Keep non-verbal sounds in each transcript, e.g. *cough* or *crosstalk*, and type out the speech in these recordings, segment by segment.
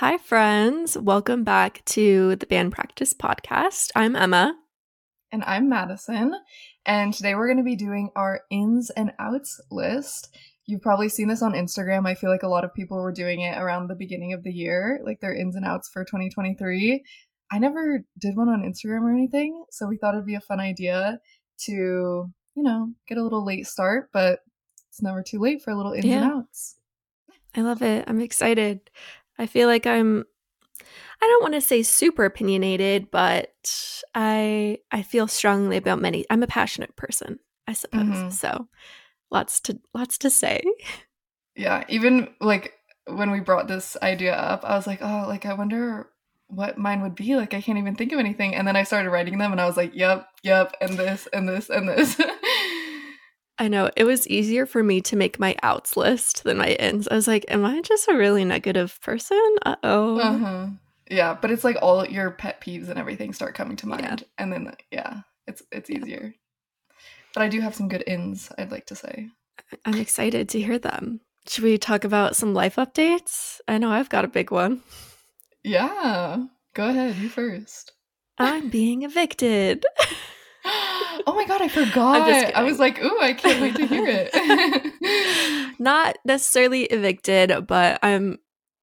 Hi, friends. Welcome back to the Band Practice Podcast. I'm Emma. And I'm Madison. And today we're going to be doing our ins and outs list. You've probably seen this on Instagram. I feel like a lot of people were doing it around the beginning of the year, like their ins and outs for 2023. I never did one on Instagram or anything, so we thought it'd be a fun idea to, you know, get a little late start, but it's never too late for a little ins Yeah. and outs. I love it. I'm excited. I feel like I'm I don't want to say super opinionated, but I I feel strongly about many. I'm a passionate person, I suppose. Mhm. So, lots to lots to say. Yeah, even like when we brought this idea up, I was like, oh, like I wonder what mine would be. Like I can't even think of anything. And then I started writing them and I was like, yep, yep, and this and this and this. *laughs* I know it was easier for me to make my outs list than my ins. I was like, am I just a really negative person? Uh-oh. uh-huh. Yeah, but it's like all your pet peeves and everything start coming to mind. Yeah. And then yeah, it's it's Yeah. easier. But I do have some good ins, I'd like to say. I'm excited to hear them. Should we talk about some life updates? I know I've got a big one. Yeah. Go ahead, you first. I'm being evicted. *laughs* oh my god, I forgot. I was like, ooh, I can't wait to hear it. *laughs* Not necessarily evicted, but I'm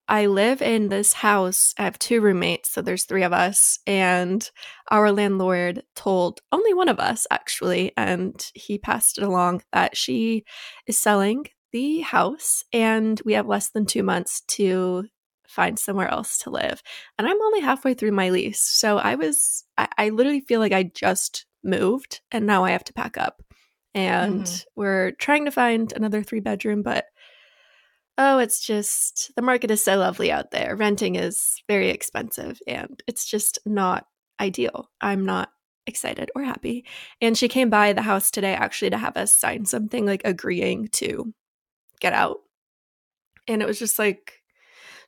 I live in this house. I have two roommates, so there's three of us, and our landlord told only one of us actually, and he passed it along that she is selling the house and we have less than 2 months to find somewhere else to live. And I'm only halfway through my lease. So I was I, I literally feel like I just moved and now I have to pack up. And Mhm. we're trying to find another three bedroom, but oh, it's just the market is so lovely out there. Renting is very expensive and it's just not ideal. I'm not excited or happy. And she came by the house today actually to have us sign something like agreeing to get out. And it was just like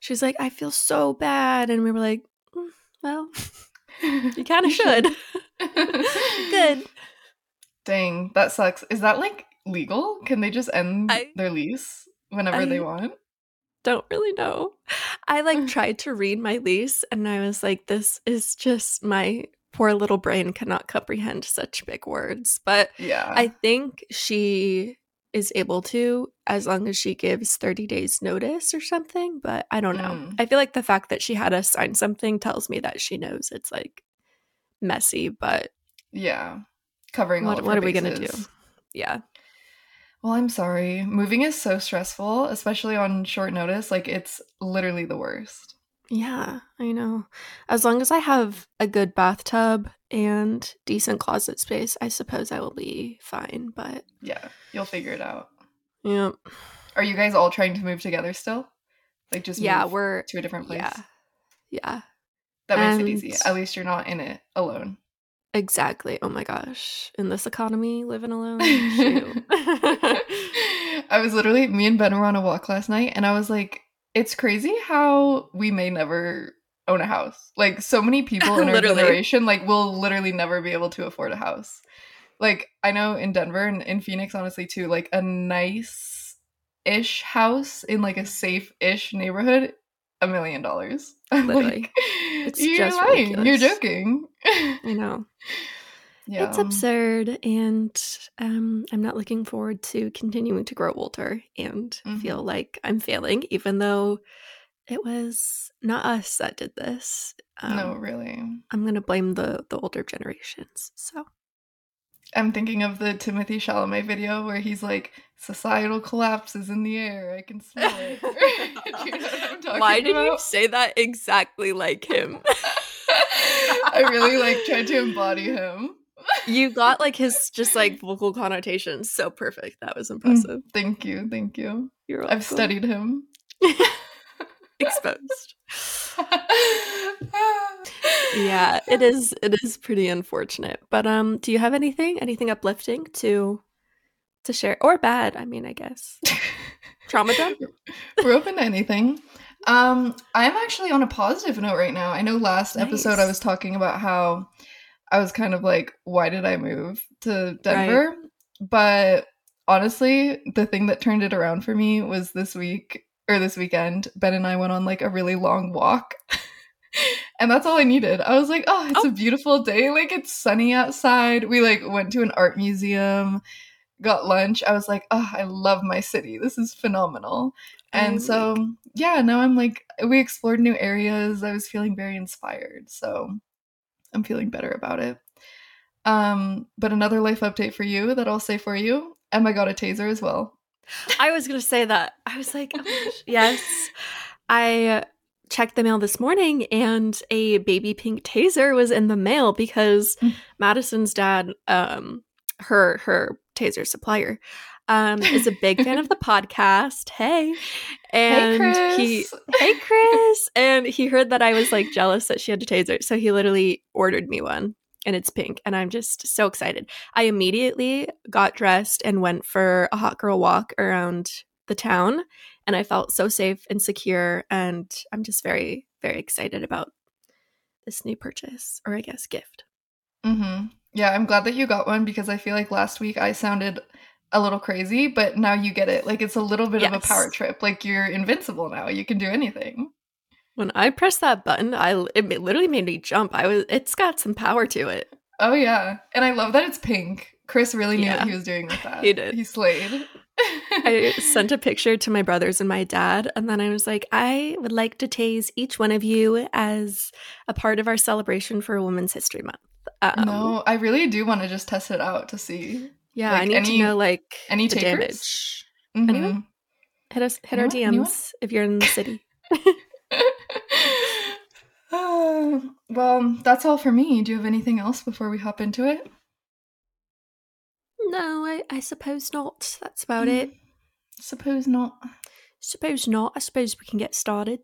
she's like, I feel so bad. And we were like, "Mm, well, *laughs* you kind of *laughs* should. *laughs* Good. Dang, that sucks. Is that like legal? Can they just end I- their lease whenever they want? Don't really know. I like *sighs* tried to read my lease and I was like, this is just my poor little brain cannot comprehend such big words. But Yeah. I think she is able to as long as she gives 30 days notice or something, but I don't know. Mm. I feel like the fact that she had us sign something tells me that she knows it's like messy, but yeah. Covering all what what are we to do? Yeah. Well, I'm sorry. Moving is so stressful, especially on short notice. Like it's literally the worst. Yeah, I know. As long as I have a good bathtub and decent closet space, I suppose I will be fine, but Yeah, you'll figure it out. yeah. Are you guys all trying to move together still? Like just Yeah, we're to a different place? Yeah. Yeah. That makes And- it easy. At least you're not in it alone. Exactly. Oh my gosh. In this economy, living alone. *laughs* I was literally me and Ben were on a walk last night and I was like, it's crazy how we may never own a house. Like so many *laughs* people in our generation like will literally never be able to afford a house. Like I know in Denver and in Phoenix honestly too, like a nice ish house in like a safe ish neighborhood, a million dollars. *laughs* Literally. like, It's you're just lying. You're joking. *laughs* I know. yeah. It's absurd and um I'm not looking forward to continuing to grow older and Mhm. feel like I'm failing even though it was not us that did this. Um, no, really. I'm going to blame the the older generations. So I'm thinking of the Timothée Chalamet video where he's like, "Societal collapse is in the air. I can smell it." *laughs* You know what I'm talking Why did you say that exactly like him? *laughs* I really like tried to embody him. you got like his *laughs* just like vocal connotations so perfect. That was Mm. impressive. Thank you, thank you. You're welcome. I've studied him. exposed. Yeah, *laughs* it is it is pretty unfortunate. But um do you have anything anything uplifting to to share or bad? I mean, I guess. *laughs* Trauma dump? *laughs* We're open to anything. Um, I'm actually on a positive note right now. I know last episode I was talking about how I was kind of like, why did I move to Denver? But honestly, the thing that turned it around for me was this week or this weekend, Ben and I went on like a really long walk. And that's all I needed. I was like, oh, it's oh. a beautiful day. Like it's sunny outside. We like went to an art museum, got lunch. I was like, oh, I love my city. This is phenomenal. And so, yeah, now I'm like, we explored new areas. I was feeling very inspired. So I'm feeling better about it. Um, but another life update for you that I'll say for you Emma got a taser as well. I was going to say that. I was like, oh yes. I checked the mail this morning and a baby pink taser was in the mail because mm. Madison's dad, um, her her taser supplier, um, is a big fan of the *laughs* podcast. Hey. And hey, he Hey Chris. *laughs* and he heard that I was like jealous that she had a taser. So he literally ordered me one and it's pink and i'm just so excited i immediately got dressed and went for a hot girl walk around the town and i felt so safe and secure and i'm just very very excited about this new purchase or i guess gift mm-hmm. yeah i'm glad that you got one because i feel like last week i sounded a little crazy but now you get it like it's a little bit yes. of a power trip like you're invincible now you can do anything when I pressed that button, I it literally made me jump. I was it's got some power to it. Oh yeah. And I love that it's pink. Chris really knew yeah. what he was doing with that. he did. He slayed. I *laughs* sent a picture to my brothers and my dad, and then I was like, I would like to tase each one of you as a part of our celebration for Women's History Month. Um, no, I really do want to just test it out to see. Yeah, like, I need any, to know like any the takers? damage. Mm-hmm. Anyone? Hit us, hit anyone? our DMs anyone? if you're in the city. uh, *laughs* *laughs* *sighs* well, that's all for me. Do you have anything else before we hop into it? No, I, I suppose not. That's about mm. it. Suppose not. Suppose not. I suppose we can get started.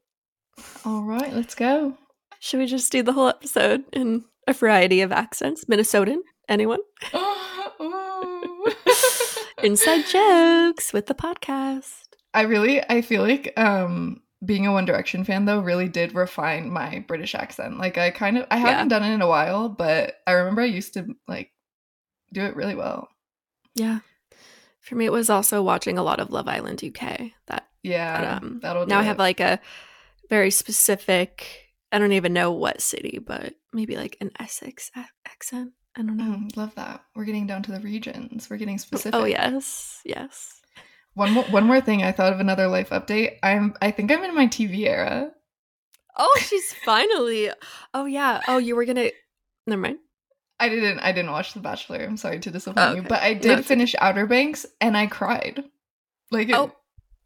All right, let's go. Should we just do the whole episode in a variety of accents? Minnesotan? Anyone? *laughs* *laughs* Inside jokes with the podcast. I really I feel like um being a One Direction fan though really did refine my British accent. Like I kind of I haven't yeah. done it in a while, but I remember I used to like do it really well. Yeah. For me it was also watching a lot of Love Island UK. That Yeah. That, um that'll now I have like a very specific I don't even know what city, but maybe like an Essex accent. I don't know. Mm, love that. We're getting down to the regions. We're getting oh, specific. Oh yes. Yes. One more, one more thing. I thought of another life update. I'm. I think I'm in my TV era. Oh, she's finally. Oh yeah. Oh, you were gonna. Never mind. I didn't. I didn't watch The Bachelor. I'm sorry to disappoint oh, okay. you, but I did no, finish okay. Outer Banks, and I cried. Like. Oh.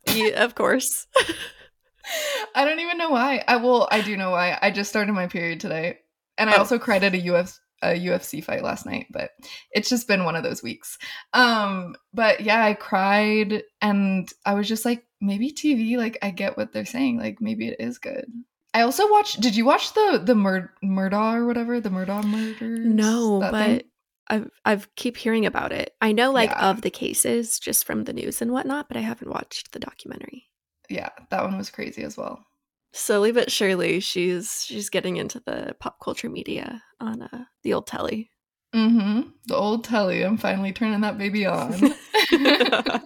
It, yeah, of course. *laughs* I don't even know why. I will. I do know why. I just started my period today, and I oh. also cried at a UFC a UFC fight last night, but it's just been one of those weeks. Um, but yeah, I cried and I was just like, maybe TV, like I get what they're saying, like maybe it is good. I also watched. Did you watch the the Mur- Murdaugh or whatever the Murdaugh murders? No, but I've I've keep hearing about it. I know like yeah. of the cases just from the news and whatnot, but I haven't watched the documentary. Yeah, that one was crazy as well slowly but surely she's she's getting into the pop culture media on uh, the old telly mm-hmm the old telly i'm finally turning that baby on *laughs* *laughs* i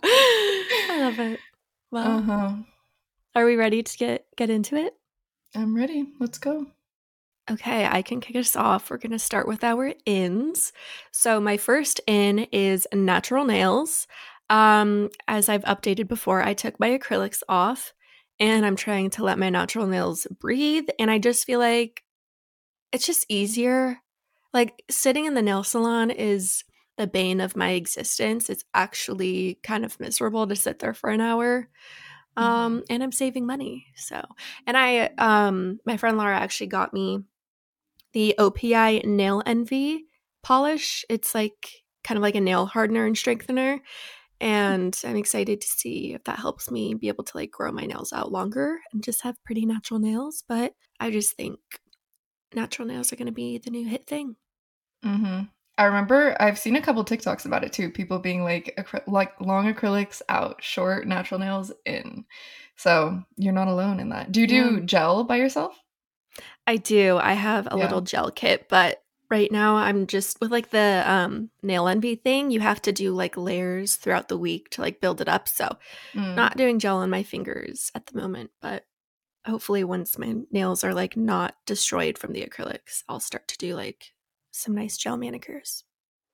love it well uh-huh. are we ready to get get into it i'm ready let's go okay i can kick us off we're going to start with our ins so my first in is natural nails um as i've updated before i took my acrylics off and I'm trying to let my natural nails breathe. And I just feel like it's just easier. Like sitting in the nail salon is the bane of my existence. It's actually kind of miserable to sit there for an hour. Um, mm-hmm. and I'm saving money. So, and I, um, my friend Laura actually got me the OPI Nail Envy polish. It's like kind of like a nail hardener and strengthener and i'm excited to see if that helps me be able to like grow my nails out longer and just have pretty natural nails but i just think natural nails are going to be the new hit thing mm-hmm. I remember i've seen a couple tiktoks about it too people being like acry- like long acrylics out short natural nails in so you're not alone in that do you do yeah. gel by yourself i do i have a yeah. little gel kit but right now I'm just with like the um nail envy thing, you have to do like layers throughout the week to like build it up. So Mm. not doing gel on my fingers at the moment, but hopefully once my nails are like not destroyed from the acrylics, I'll start to do like some nice gel manicures.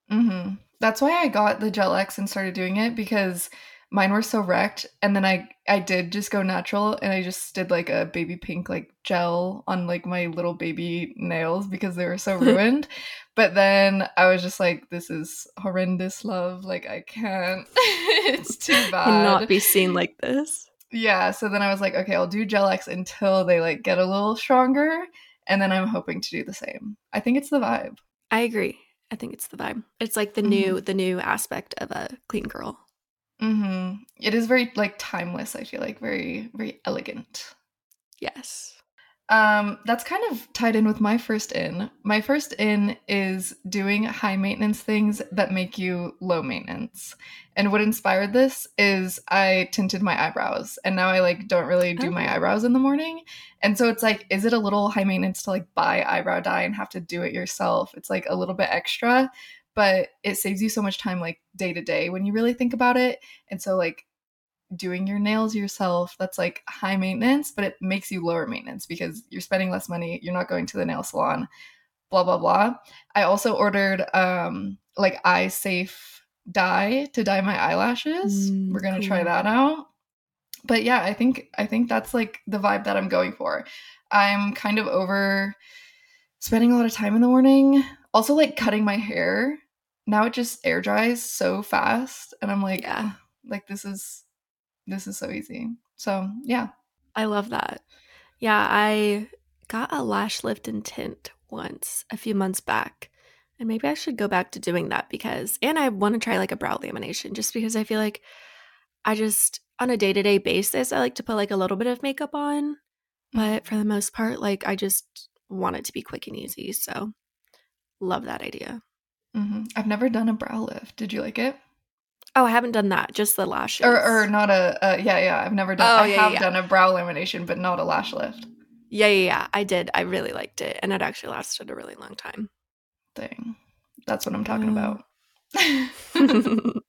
hmm That's why I got the Gel X and started doing it because mine were so wrecked, and then I I did just go natural, and I just did like a baby pink like gel on like my little baby nails because they were so *laughs* ruined. but then I was just like, this is horrendous, love. Like I can't. *laughs* it's too *laughs* bad. Cannot be seen like this. Yeah, so then I was like, okay, I'll do Gel X until they like get a little stronger, and then I'm hoping to do the same. I think it's the vibe. I agree. I think it's the vibe. It's like the new the new aspect of a clean girl. Mm-hmm. It is very like timeless. I feel like very very elegant. Yes. Um, that's kind of tied in with my first in. My first in is doing high maintenance things that make you low maintenance. And what inspired this is I tinted my eyebrows and now I like don't really do my Oh. eyebrows in the morning. And so it's like, is it a little high maintenance to like buy eyebrow dye and have to do it yourself? It's like a little bit extra, but it saves you so much time like day to day when you really think about it. And so like doing your nails yourself that's like high maintenance but it makes you lower maintenance because you're spending less money you're not going to the nail salon blah blah blah. I also ordered um like eye safe dye to dye my eyelashes. Mm, we're gonna try that out. But yeah i think i think that's like the vibe that i'm going for. I'm kind of over spending a lot of time in the morning. Also like cutting my hair. Now it just air dries so fast and i'm like Yeah. Like this is this is so easy so yeah I love that. Yeah, I got a lash lift and tint once a few months back. And maybe I should go back to doing that because and I want to try like a brow lamination just because I feel like I just on a day-to-day basis I like to put like a little bit of makeup on, but for the most part like I just want it to be quick and easy. So love that idea. hmm i've never done a brow lift did you like it Oh, I haven't done that, just the lashes. or, or not a uh, yeah yeah i've never done Oh, i yeah, have yeah. done a brow lamination but not a lash lift Yeah, yeah, yeah. I did. I really liked it and it actually lasted a really long time. thing that's what i'm talking Oh. about *laughs* *laughs*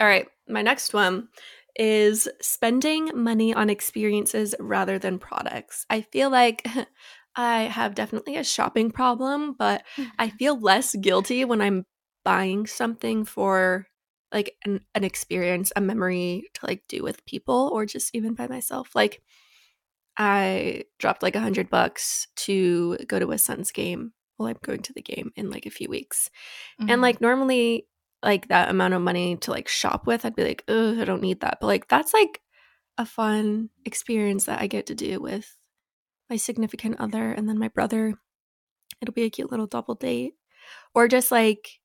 All right, my next one is spending money on experiences rather than products. I feel like *laughs* I have definitely a shopping problem, but I feel less guilty when I'm buying something for like an, an experience, a memory to like do with people or just even by myself. Like I dropped like a hundred bucks to go to a Suns game. Well, I'm going to the game in like a few weeks. Mhm. And like normally, like that amount of money to like shop with, I'd be like, oh, I don't need that. But like that's like a fun experience that I get to do with my significant other and then my brother. It'll be a cute little double date. Or just like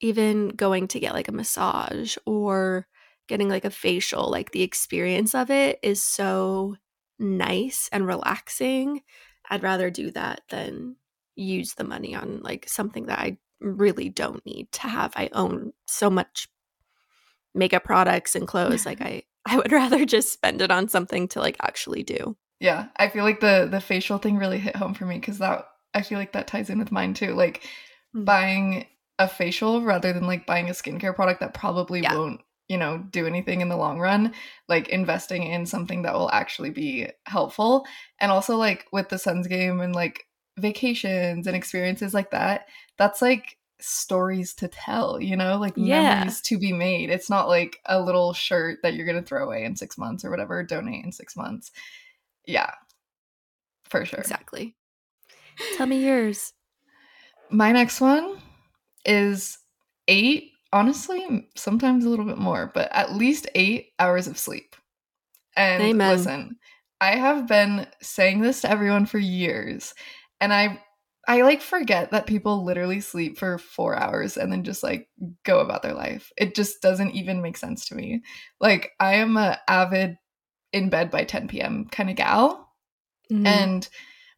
even going to get like a massage or getting like a facial, like the experience of it is so nice and relaxing. I'd rather do that than use the money on like something that I really don't need to have. I own so much makeup products and clothes. like I I would *laughs* rather just spend it on something to like actually do. yeah i feel like the the facial thing really hit home for me because that i feel like that ties in with mine too like Mm. buying a facial rather than like buying a skincare product that probably Yeah. won't you know do anything in the long run like investing in something that will actually be helpful and also like with the suns game and like vacations and experiences like that that's like stories to tell you know like Yeah. memories to be made it's not like a little shirt that you're gonna throw away in six months or whatever donate in six months yeah for sure Exactly. Tell me yours. my next one is eight, honestly, sometimes a little bit more, but at least eight hours of sleep. And Amen. listen, I have been saying this to everyone for years, and I I like forget that people literally sleep for four hours and then just like go about their life. It just doesn't even make sense to me. Like I am a avid in bed by 10 p.m. kind of gal. Mhm. And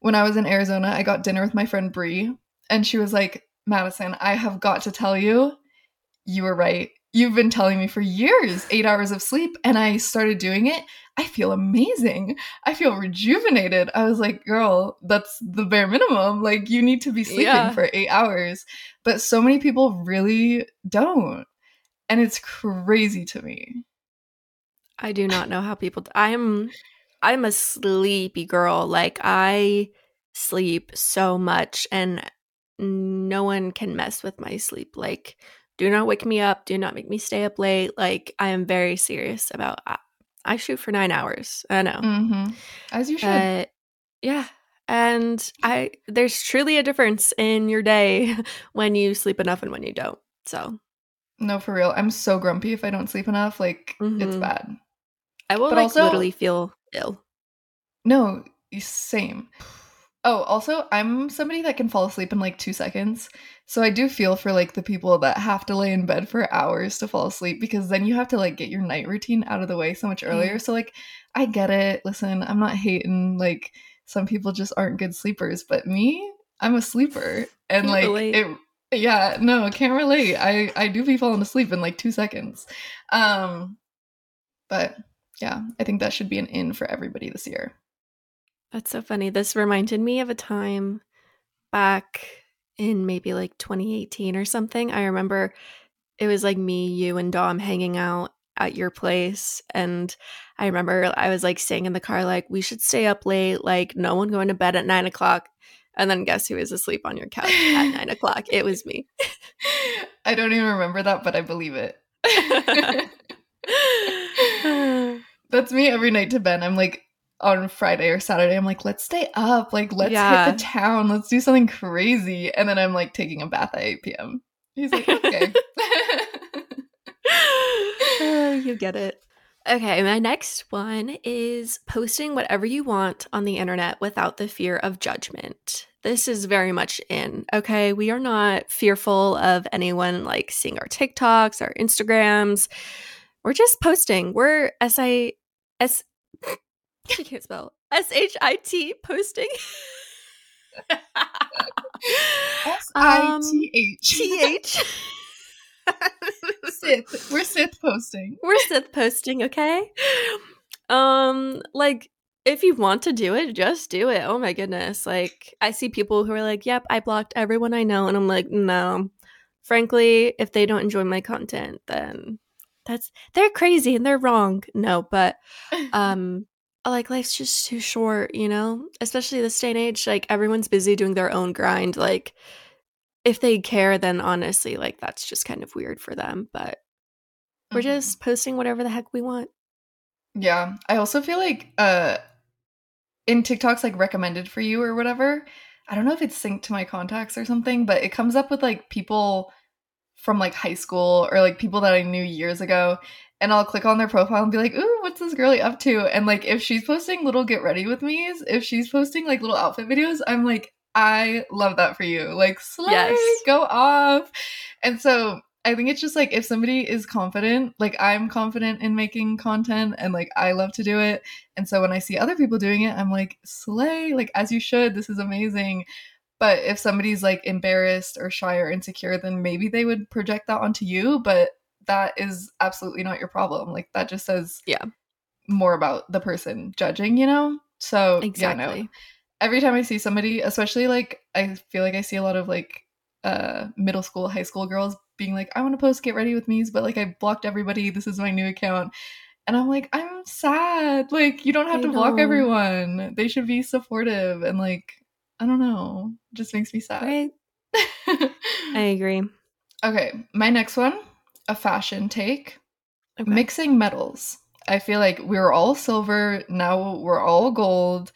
when I was in Arizona, I got dinner with my friend Bree, and she was like, Madison, I have got to tell you, you were right. you've been telling me for years, eight hours of sleep, and I started doing it. I feel amazing. I feel rejuvenated. I was like, girl, that's the bare minimum. Like, you need to be sleeping Yeah. for eight hours. But so many people really don't. And it's crazy to me. I do not know how people. I'm I'm a sleepy girl. Like I sleep so much, and no one can mess with my sleep. Like, do not wake me up. Do not make me stay up late. Like I am very serious about. I, I shoot for nine hours. I know, hmm As you should. but yeah. And I there's truly a difference in your day *laughs* when you sleep enough and when you don't. So no, for real. I'm so grumpy if I don't sleep enough. Like, it's Mhm. bad. I will But like also- literally feel ill. No, same. Oh, also, I'm somebody that can fall asleep in like two seconds. So I do feel for like the people that have to lay in bed for hours to fall asleep because then you have to like get your night routine out of the way so much earlier. Yeah. So, like, I get it. Listen, I'm not hating. Like, some people just aren't good sleepers, but me, I'm a sleeper. And like, relate. it, yeah, no, can't relate. I, I do be falling asleep in like two seconds. Um, but yeah, I think that should be an in for everybody this year. That's so funny. This reminded me of a time back in maybe like 2018 or something. I remember it was like me, you, and Dom hanging out at your place. And I remember I was like staying in the car, like, we should stay up late, like, no one going to bed at nine o'clock. And then guess who was asleep on your couch at nine o'clock? It was me. *laughs* I don't even remember that, but I believe it. *laughs* *laughs* That's me every night to Ben. I'm like on Friday or Saturday, I'm like, let's stay up. Like, let's Yeah. hit the town. Let's do something crazy. And then I'm like taking a bath at 8 p.m. He's like, okay. Uh, *laughs* *laughs* you get it. Okay, my next one is posting whatever you want on the internet without the fear of judgment. This is very much in. Okay, we are not fearful of anyone like seeing our TikToks, our Instagrams. We're just posting. We're S I S. She can't spell S H I T posting. S I T H. T H. *laughs* Sith. We're Sith posting. We're Sith posting, okay? Um, like if you want to do it, just do it. Oh my goodness. Like I see people who are like, "Yep, I blocked everyone I know." And I'm like, "No." Frankly, if they don't enjoy my content, then that's they're crazy and they're wrong. No, but *laughs* um like life's just too short, you know? Especially this day and age, like everyone's busy doing their own grind. Like if they care, then honestly, like that's just kind of weird for them. But we're Mhm. just posting whatever the heck we want. Yeah. I also feel like uh in TikTok's like recommended for you or whatever. I don't know if it's synced to my contacts or something, but it comes up with like people from like high school or like people that I knew years ago. And I'll click on their profile and be like, ooh, what's this girly up to? And like if she's posting little get ready with me's, if she's posting like little outfit videos, I'm like, I love that for you. Like slay, Yes. go off. And so I think it's just like if somebody is confident, like I'm confident in making content and like I love to do it. And so when I see other people doing it, I'm like, slay, like as you should. This is amazing. But if somebody's like embarrassed or shy or insecure, then maybe they would project that onto you. But that is absolutely not your problem. Like that just says Yeah. more about the person judging, you know? So yeah, no Exactly. every time I see somebody, especially like I feel like I see a lot of like uh middle school, high school girls being like, I want to post get ready with me's, but like I blocked everybody. This is my new account. And I'm like, I'm sad. Like, you don't have I to block everyone. They should be supportive and like I don't know. It just makes me sad. Right? *laughs* I agree. okay, my next one, a fashion take. Okay. Mixing metals. I feel like we were all silver, now we're all gold.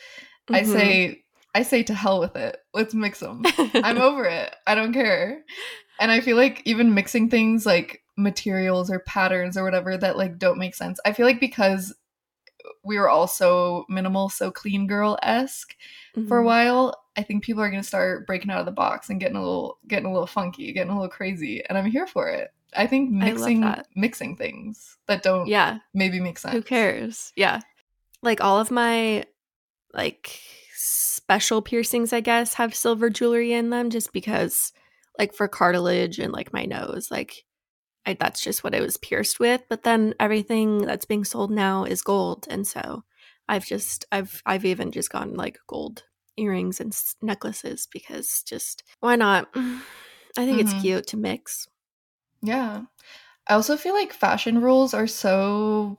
I Mhm. say I say to hell with it. Let's mix them. *laughs* I'm over it. I don't care. And I feel like even mixing things like materials or patterns or whatever that like don't make sense. I feel like because we were all so minimal, so clean girl esque for a Mhm. while, I think people are gonna start breaking out of the box and getting a little getting a little funky, getting a little crazy. And I'm here for it. I think I mixing that. mixing things that don't Yeah. maybe make sense. Who cares? Yeah. Like all of my like special piercings, I guess, have silver jewelry in them just because like for cartilage and like my nose. Like I, that's just what it was pierced with. But then everything that's being sold now is gold, and so I've just I've I've even just gotten like gold earrings and s- necklaces because just why not? *sighs* I think it's Mhm. cute to mix. Yeah. I also feel like fashion rules are so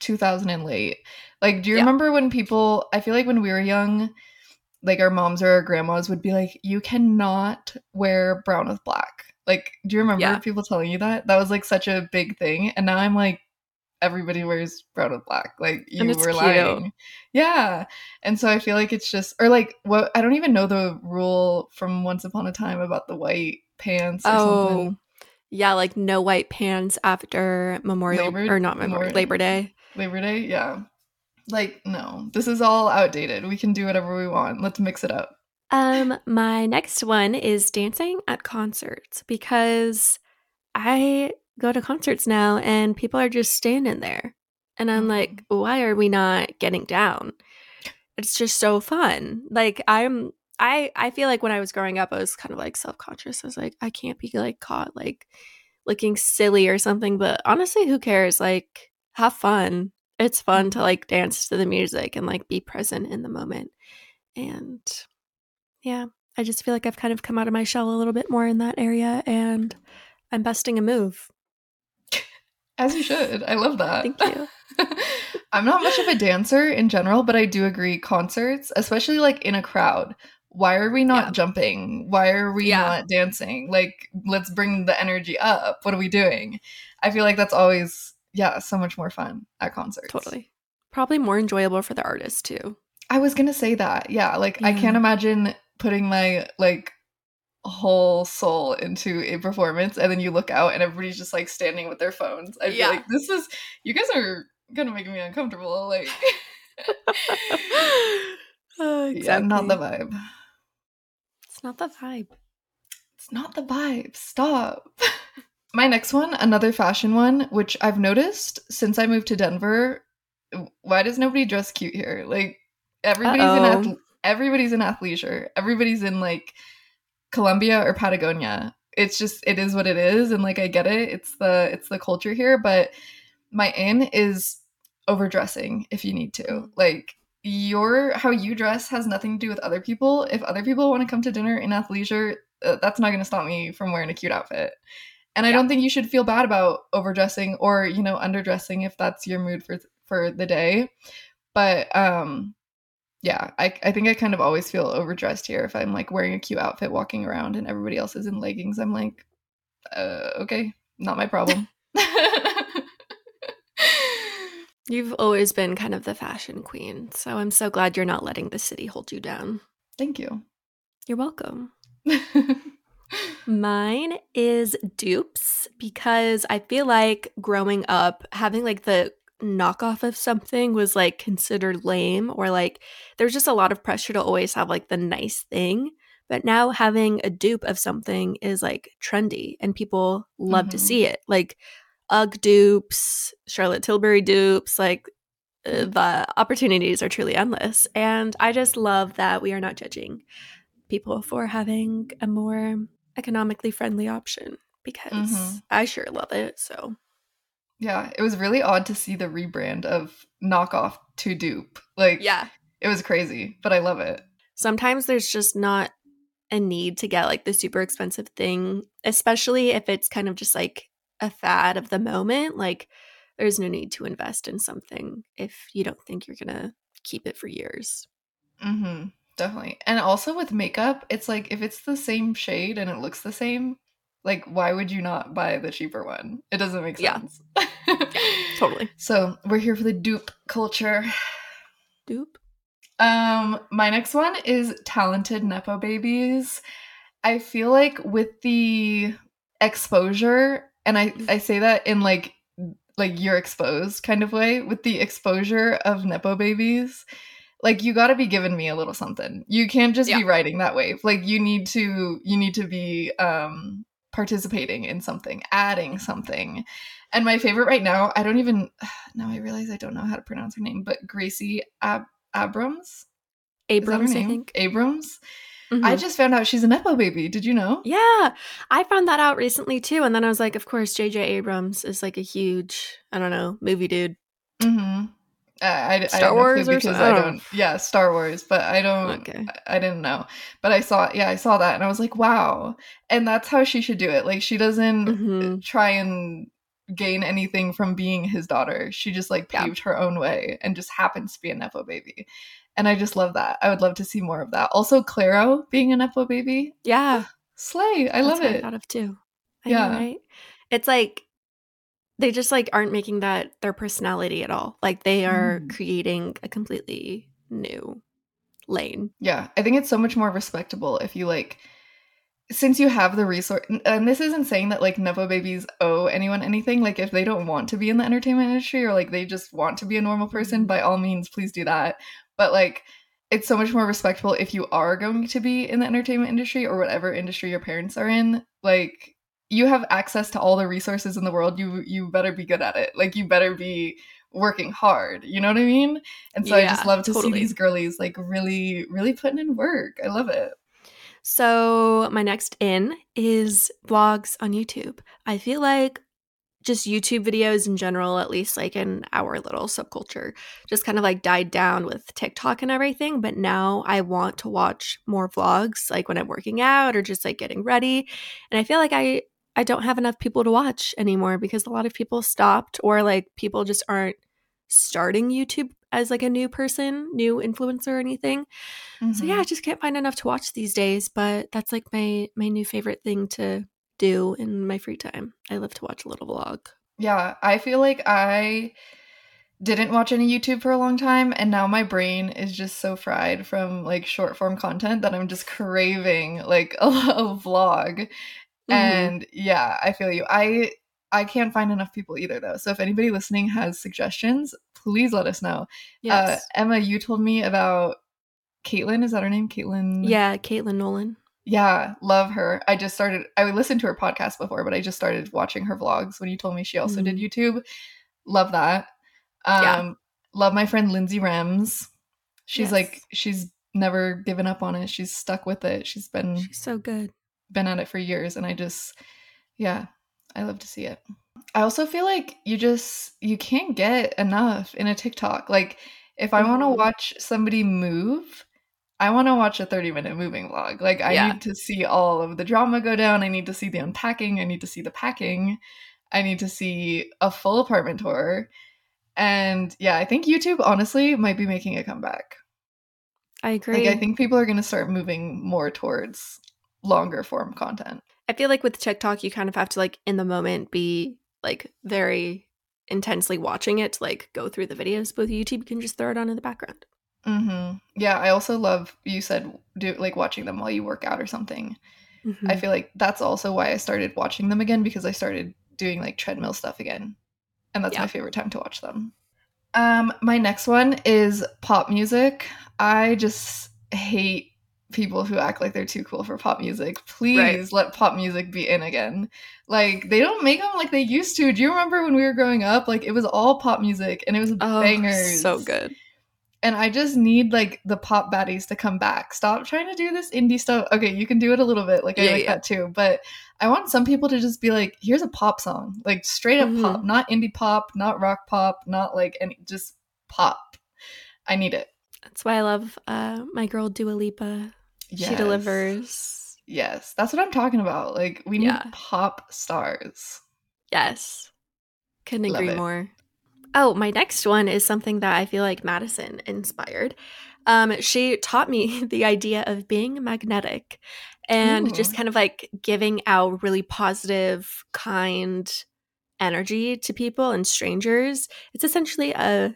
2000 and late. Like, do you Yeah. remember when people, I feel like when we were young, like our moms or our grandmas would be like, you cannot wear brown with black. Like, do you remember Yeah. people telling you that? That was like such a big thing. And now I'm like, everybody wears brown with black. Like, you were cute. lying. Yeah. And so I feel like it's just, or like, what, I don't even know the rule from Once Upon a Time about the white pants or something. Oh. Yeah, like no white pants after Memorial Labor- or not Memorial Labor Day. Labor Day, yeah. Like, no, this is all outdated. We can do whatever we want. Let's mix it up. Um, my next one is dancing at concerts because I go to concerts now and people are just standing there. And I'm like, why are we not getting down? It's just so fun. Like I'm I I feel like when I was growing up I was kind of like self-conscious. I was like, I can't be like caught like looking silly or something, but honestly, who cares? Like have fun. It's fun to mm-hmm. like dance to the music and like be present in the moment. And yeah, I just feel like I've kind of come out of my shell a little bit more in that area and I'm busting a move. As you should. I love that. Thank you. *laughs* I'm not much of a dancer in general, but I do agree concerts, especially like in a crowd. Why are we not Yeah. jumping? Why are we Yeah. not dancing? Like, let's bring the energy up. What are we doing? I feel like that's always, yeah, so much more fun at concerts. Totally. Probably more enjoyable for the artist too. I was gonna say that. Yeah, like I can't imagine putting my like whole soul into a performance and then you look out and everybody's just like standing with their phones. I feel Yeah. like, this is you guys are gonna make me uncomfortable. Like Uh, *laughs* *laughs* Yeah, not the vibe. It's not the vibe. It's not the vibe. Stop. *laughs* my next one, another fashion one, which I've noticed since I moved to Denver. Why does nobody dress cute here? Like everybody's in Uh-oh. ath- everybody's in athleisure. Everybody's in like Columbia or Patagonia. It's just it is what it is and like I get it. It's the it's the culture here, but my in is overdressing if you need to. Like your how you dress has nothing to do with other people. If other people want to come to dinner in athleisure, uh, that's not going to stop me from wearing a cute outfit. And I don't think you should feel bad about overdressing or, you know, underdressing if that's your mood for for the day. But um yeah, I, I think I kind of always feel overdressed here if I'm like wearing a cute outfit walking around and everybody else is in leggings. I'm like, uh, okay, not my problem. *laughs* *laughs* You've always been kind of the fashion queen, so I'm so glad you're not letting the city hold you down. Thank you. You're welcome. *laughs* Mine is dupes because I feel like growing up, having like the knockoff of something was like considered lame, or like there's just a lot of pressure to always have like the nice thing. But now having a dupe of something is like trendy and people love to Mhm. see it. Like UGG dupes, Charlotte Tilbury dupes, like uh, the opportunities are truly endless. And I just love that we are not judging people for having a more economically friendly option because Mhm. I sure love it. So yeah, it was really odd to see the rebrand of knockoff to dupe. Like, yeah, it was crazy, but I love it. sometimes there's just not a need to get like the super expensive thing, especially if it's kind of just like a fad of the moment. Like there's no need to invest in something if you don't think you're gonna keep it for years. Mm-hmm. Definitely. And also with makeup, it's like if it's the same shade and it looks the same, like why would you not buy the cheaper one? It doesn't make sense. Yeah. sense. *laughs* Totally. So we're here for the dupe culture. Dupe. Um, my next one is talented nepo babies. I feel like with the exposure, and I I say that in like like you're exposed kind of way with the exposure of nepo babies. Like you got to be giving me a little something. You can't just be Yeah. riding that wave. Like you need to you need to be um participating in something, adding something. And my favorite right now, I don't even *sighs* now I realize I don't know how to pronounce her name, but Gracie Ab- Abrams. Is that her Abrams, I think. Abrams. Mm-hmm. I just found out she's a Nepo baby. Did you know? Yeah. I found that out recently too. And then I was like, of course, JJ Abrams is like a huge, I don't know, movie dude. Mm-hmm. I, I, Star I Wars because I don't. Yeah, Star Wars, but I don't. Okay. I, I didn't know, but I saw. Yeah, I saw that, and I was like, wow. And that's how she should do it. Like she doesn't mm-hmm. try and gain anything from being his daughter. She just like paved yeah. her own way and just happens to be a nepo baby. And I just love that. I would love to see more of that. Also, Claro being an nepo baby. Yeah, slay. I that's love it. I thought of too. I yeah, know, right. It's like they just like aren't making that their personality at all. Like they are mm. creating a completely new lane. Yeah, I think it's so much more respectable if you like since you have the resource and this isn't saying that like nepo babies owe anyone anything like if they don't want to be in the entertainment industry or like they just want to be a normal person mm-hmm. by all means please do that but like it's so much more respectful if you are going to be in the entertainment industry or whatever industry your parents are in. Like you have access to all the resources in the world. You you better be good at it. Like you better be working hard. You know what i mean? And so yeah, i just love to totally. see these girlies like really really putting in work. I love it. So my next in is vlogs on youtube. I feel like just YouTube videos in general, at least like in our little subculture, just kind of like died down with TikTok and everything. But now I want to watch more vlogs, like when I'm working out or just like getting ready. And I feel like I I don't have enough people to watch anymore because a lot of people stopped or like people just aren't starting YouTube as like a new person, new influencer or anything. Mm-hmm. So yeah, I mm-hmm. just can't find enough to watch these days, but that's like my my new favorite thing to do in my free time. I love to watch a little vlog. Yeah, I feel like I didn't watch any YouTube for a long time and now my brain is just so fried from like short form content that I'm just craving like a, *laughs* a vlog Mm-hmm. And yeah, I feel you. I I can't find enough people either though. So if anybody listening has suggestions, please let us know. Uh, yes. Uh, Emma, you told me about Caitlin. Is that her name? Caitlin? Yeah, Caitlin Nolan. Yeah, love her. I just started I listened to her podcast before, but I just started watching her vlogs when you told me she also mm-hmm. did YouTube. Love that. Um yeah. love my friend Lindsay Rems. She's yes. like she's never given up on it. She's stuck with it. She's been She's so good been at it for years and I just yeah, I love to see it. I also feel like you just you can't get enough in a TikTok. Like if I want to mm-hmm. watch somebody move, I want to watch a 30 minute moving vlog. Like I yeah. need to see all of the drama go down. I need to see the unpacking, I need to see the packing. I need to see a full apartment tour. And yeah, I think YouTube honestly might be making a comeback. I agree. Like I think people are going to start moving more towards longer form content. I feel like with TikTok, you kind of have to like in the moment be like very intensely watching it to like go through the videos. But with YouTube, you can just throw it on in the background. Mm-hmm. Yeah, I also love you said do like watching them while you work out or something. Mm-hmm. I feel like that's also why I started watching them again because I started doing like treadmill stuff again, and that's yeah. my favorite time to watch them. Um, my next one is pop music. I just hate people who act like they're too cool for pop music. Please right. let pop music be in again. Like they don't make them like they used to. Do you remember when we were growing up? Like it was all pop music and it was oh, bangers. So good. And I just need like the pop baddies to come back. Stop trying to do this indie stuff. Okay, you can do it a little bit. Like I yeah, like yeah. that too. But I want some people to just be like, here's a pop song. Like straight up mm-hmm. pop, not indie pop, not rock pop, not like any just pop. I need it. That's why I love uh, my girl Dua Lipa. Yes. She delivers. Yes, that's what I'm talking about. Like we need yeah. pop stars. Yes. Couldn't Love agree it. more. Oh, my next one is something that I feel like Madison inspired. Um, she taught me *laughs* the idea of being magnetic and Ooh. just kind of like giving out really positive, kind energy to people and strangers. It's essentially a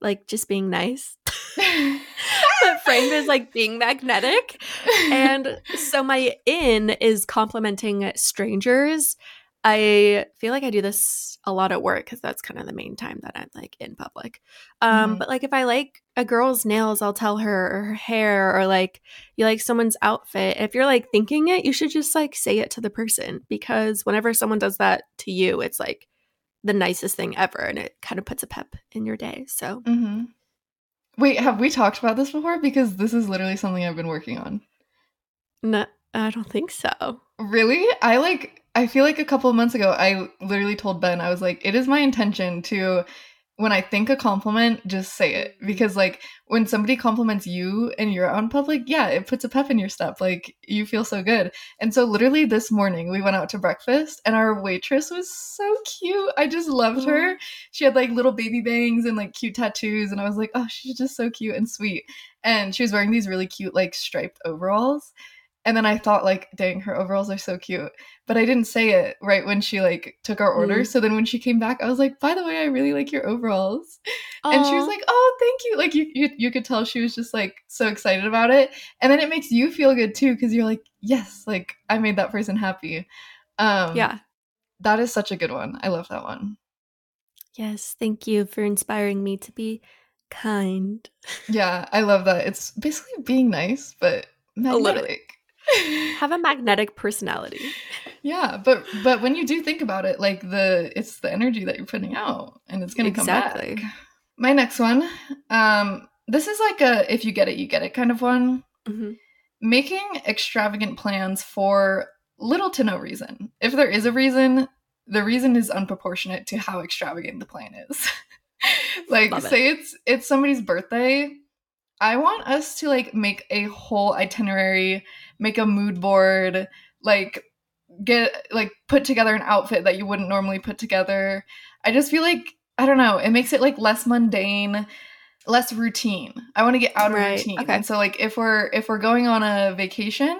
like just being nice. *laughs* but framed as like being magnetic. *laughs* And so my in is complimenting strangers. I feel like I do this a lot at work because that's kind of the main time that I'm like in public. Um, mm-hmm. But like if I like a girl's nails, I'll tell her or her hair or like you like someone's outfit. If you're like thinking it, you should just like say it to the person because whenever someone does that to you, it's like the nicest thing ever and it kind of puts a pep in your day. So mm-hmm. Wait, have we talked about this before? Because this is literally something I've been working on. No, I don't think so. Really? I like I feel like a couple of months ago I literally told Ben I was like it is my intention to when I think a compliment just say it because like when somebody compliments you and you're out in public, yeah, it puts a pep in your step. Like you feel so good. And so literally this morning we went out to breakfast and our waitress was so cute. I just loved her. Mm-hmm. She had like little baby bangs and like cute tattoos and I was like, "Oh, she's just so cute and sweet." And she was wearing these really cute like striped overalls and then I thought like, dang, her overalls are so cute. But I didn't say it right when she like took our order. Mm. So then when she came back, I was like, by the way, I really like your overalls. Aww. And she was like, oh, thank you. Like you, you you could tell she was just like so excited about it. And then it makes you feel good too, because you're like, yes, like I made that person happy. Um Yeah. That is such a good one. I love that one. Yes, thank you for inspiring me to be kind. Yeah, I love that. It's basically being nice, but magnetic *laughs* have a magnetic personality. Yeah, but but when you do think about it, like the it's the energy that you're putting out and it's going to exactly. come back. Exactly. My next one, um this is like a if you get it you get it kind of one. Mm-hmm. Making extravagant plans for little to no reason. If there is a reason, the reason is unproportionate to how extravagant the plan is. *laughs* like Love say it. it's it's somebody's birthday I want us to like make a whole itinerary, make a mood board, like get like put together an outfit that you wouldn't normally put together. I just feel like I don't know, it makes it like less mundane, less routine. I want to get out of right. routine. Okay. And so like if we're if we're going on a vacation,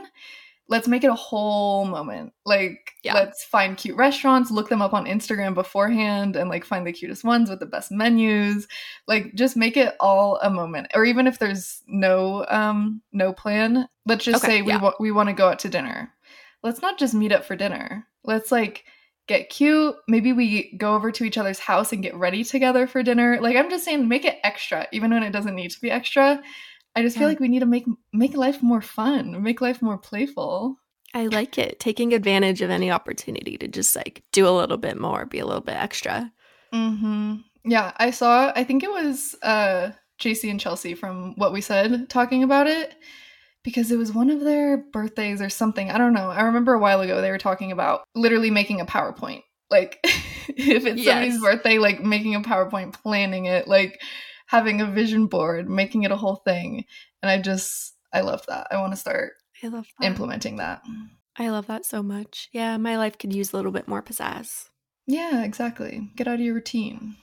let's make it a whole moment. Like, yeah. let's find cute restaurants, look them up on Instagram beforehand, and like find the cutest ones with the best menus. Like, just make it all a moment. Or even if there's no um no plan, let's just okay, say we yeah. want we want to go out to dinner. Let's not just meet up for dinner. Let's like get cute. Maybe we go over to each other's house and get ready together for dinner. Like, I'm just saying, make it extra, even when it doesn't need to be extra. I just yeah. feel like we need to make make life more fun, make life more playful. I like it. Taking advantage of any opportunity to just like do a little bit more, be a little bit extra. Mhm. Yeah, I saw I think it was uh JC and Chelsea from what we said talking about it because it was one of their birthdays or something. I don't know. I remember a while ago they were talking about literally making a PowerPoint. Like *laughs* if it's yes. somebody's birthday, like making a PowerPoint, planning it, like having a vision board, making it a whole thing. And I just, I love that. I want to start I love that. implementing that. I love that so much. Yeah, my life could use a little bit more pizzazz. Yeah, exactly. Get out of your routine.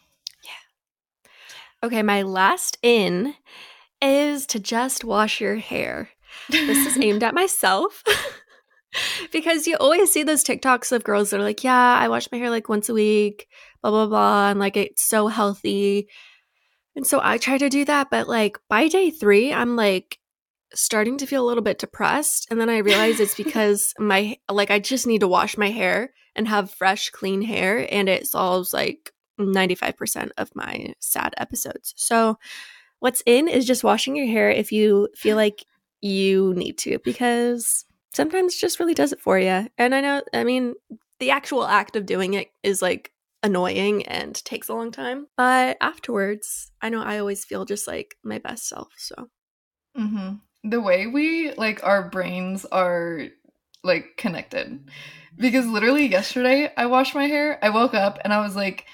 Yeah. Okay, my last in is to just wash your hair. This is aimed at *laughs* myself. *laughs* because you always see those TikToks of girls that are like, yeah, I wash my hair like once a week, blah, blah, blah. And like, it's so healthy. And so I try to do that, but like by day three, I'm like starting to feel a little bit depressed. And then I realize it's *laughs* because my, like, I just need to wash my hair and have fresh, clean hair. And it solves like 95% of my sad episodes. So what's in is just washing your hair if you feel like you need to, because sometimes just really does it for you. And I know, I mean, the actual act of doing it is like annoying and takes a long time. But afterwards, I know I always feel just like my best self. So, mm-hmm. the way we like our brains are like connected because literally yesterday I washed my hair. I woke up and I was like,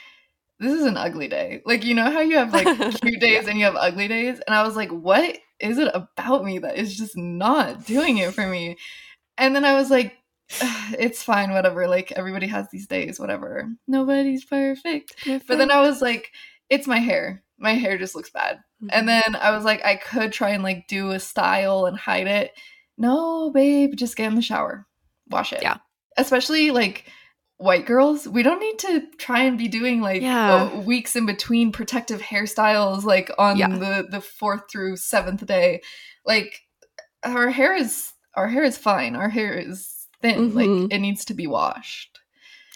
this is an ugly day. Like, you know how you have like *laughs* cute days yeah. and you have ugly days? And I was like, what is it about me that is just not doing it for me? And then I was like, *sighs* it's fine, whatever. Like everybody has these days, whatever. Nobody's perfect. perfect. But then I was like, it's my hair. My hair just looks bad. Mm-hmm. And then I was like, I could try and like do a style and hide it. No, babe, just get in the shower. Wash it. Yeah. Especially like white girls, we don't need to try and be doing like yeah. uh, weeks in between protective hairstyles like on yeah. the the fourth through seventh day. Like our hair is our hair is fine. Our hair is thin. Mm-hmm. Like it needs to be washed.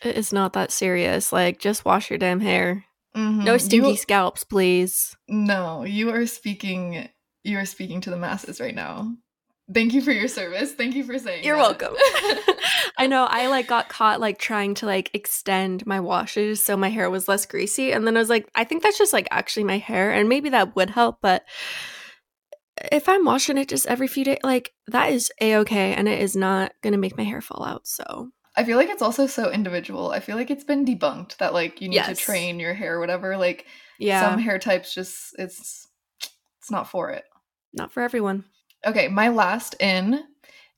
It is not that serious. Like just wash your damn hair. Mm-hmm. No stinky you, scalps, please. No, you are speaking. You are speaking to the masses right now. Thank you for your service. Thank you for saying. You're that. welcome. *laughs* I know I like got caught like trying to like extend my washes so my hair was less greasy, and then I was like, I think that's just like actually my hair, and maybe that would help, but if I'm washing it just every few days, like that is a okay, and it is not gonna make my hair fall out. So I feel like it's also so individual. I feel like it's been debunked that like you need Yes. to train your hair or whatever. Like yeah, some hair types just it's it's not for it. not for everyone. Okay, my last in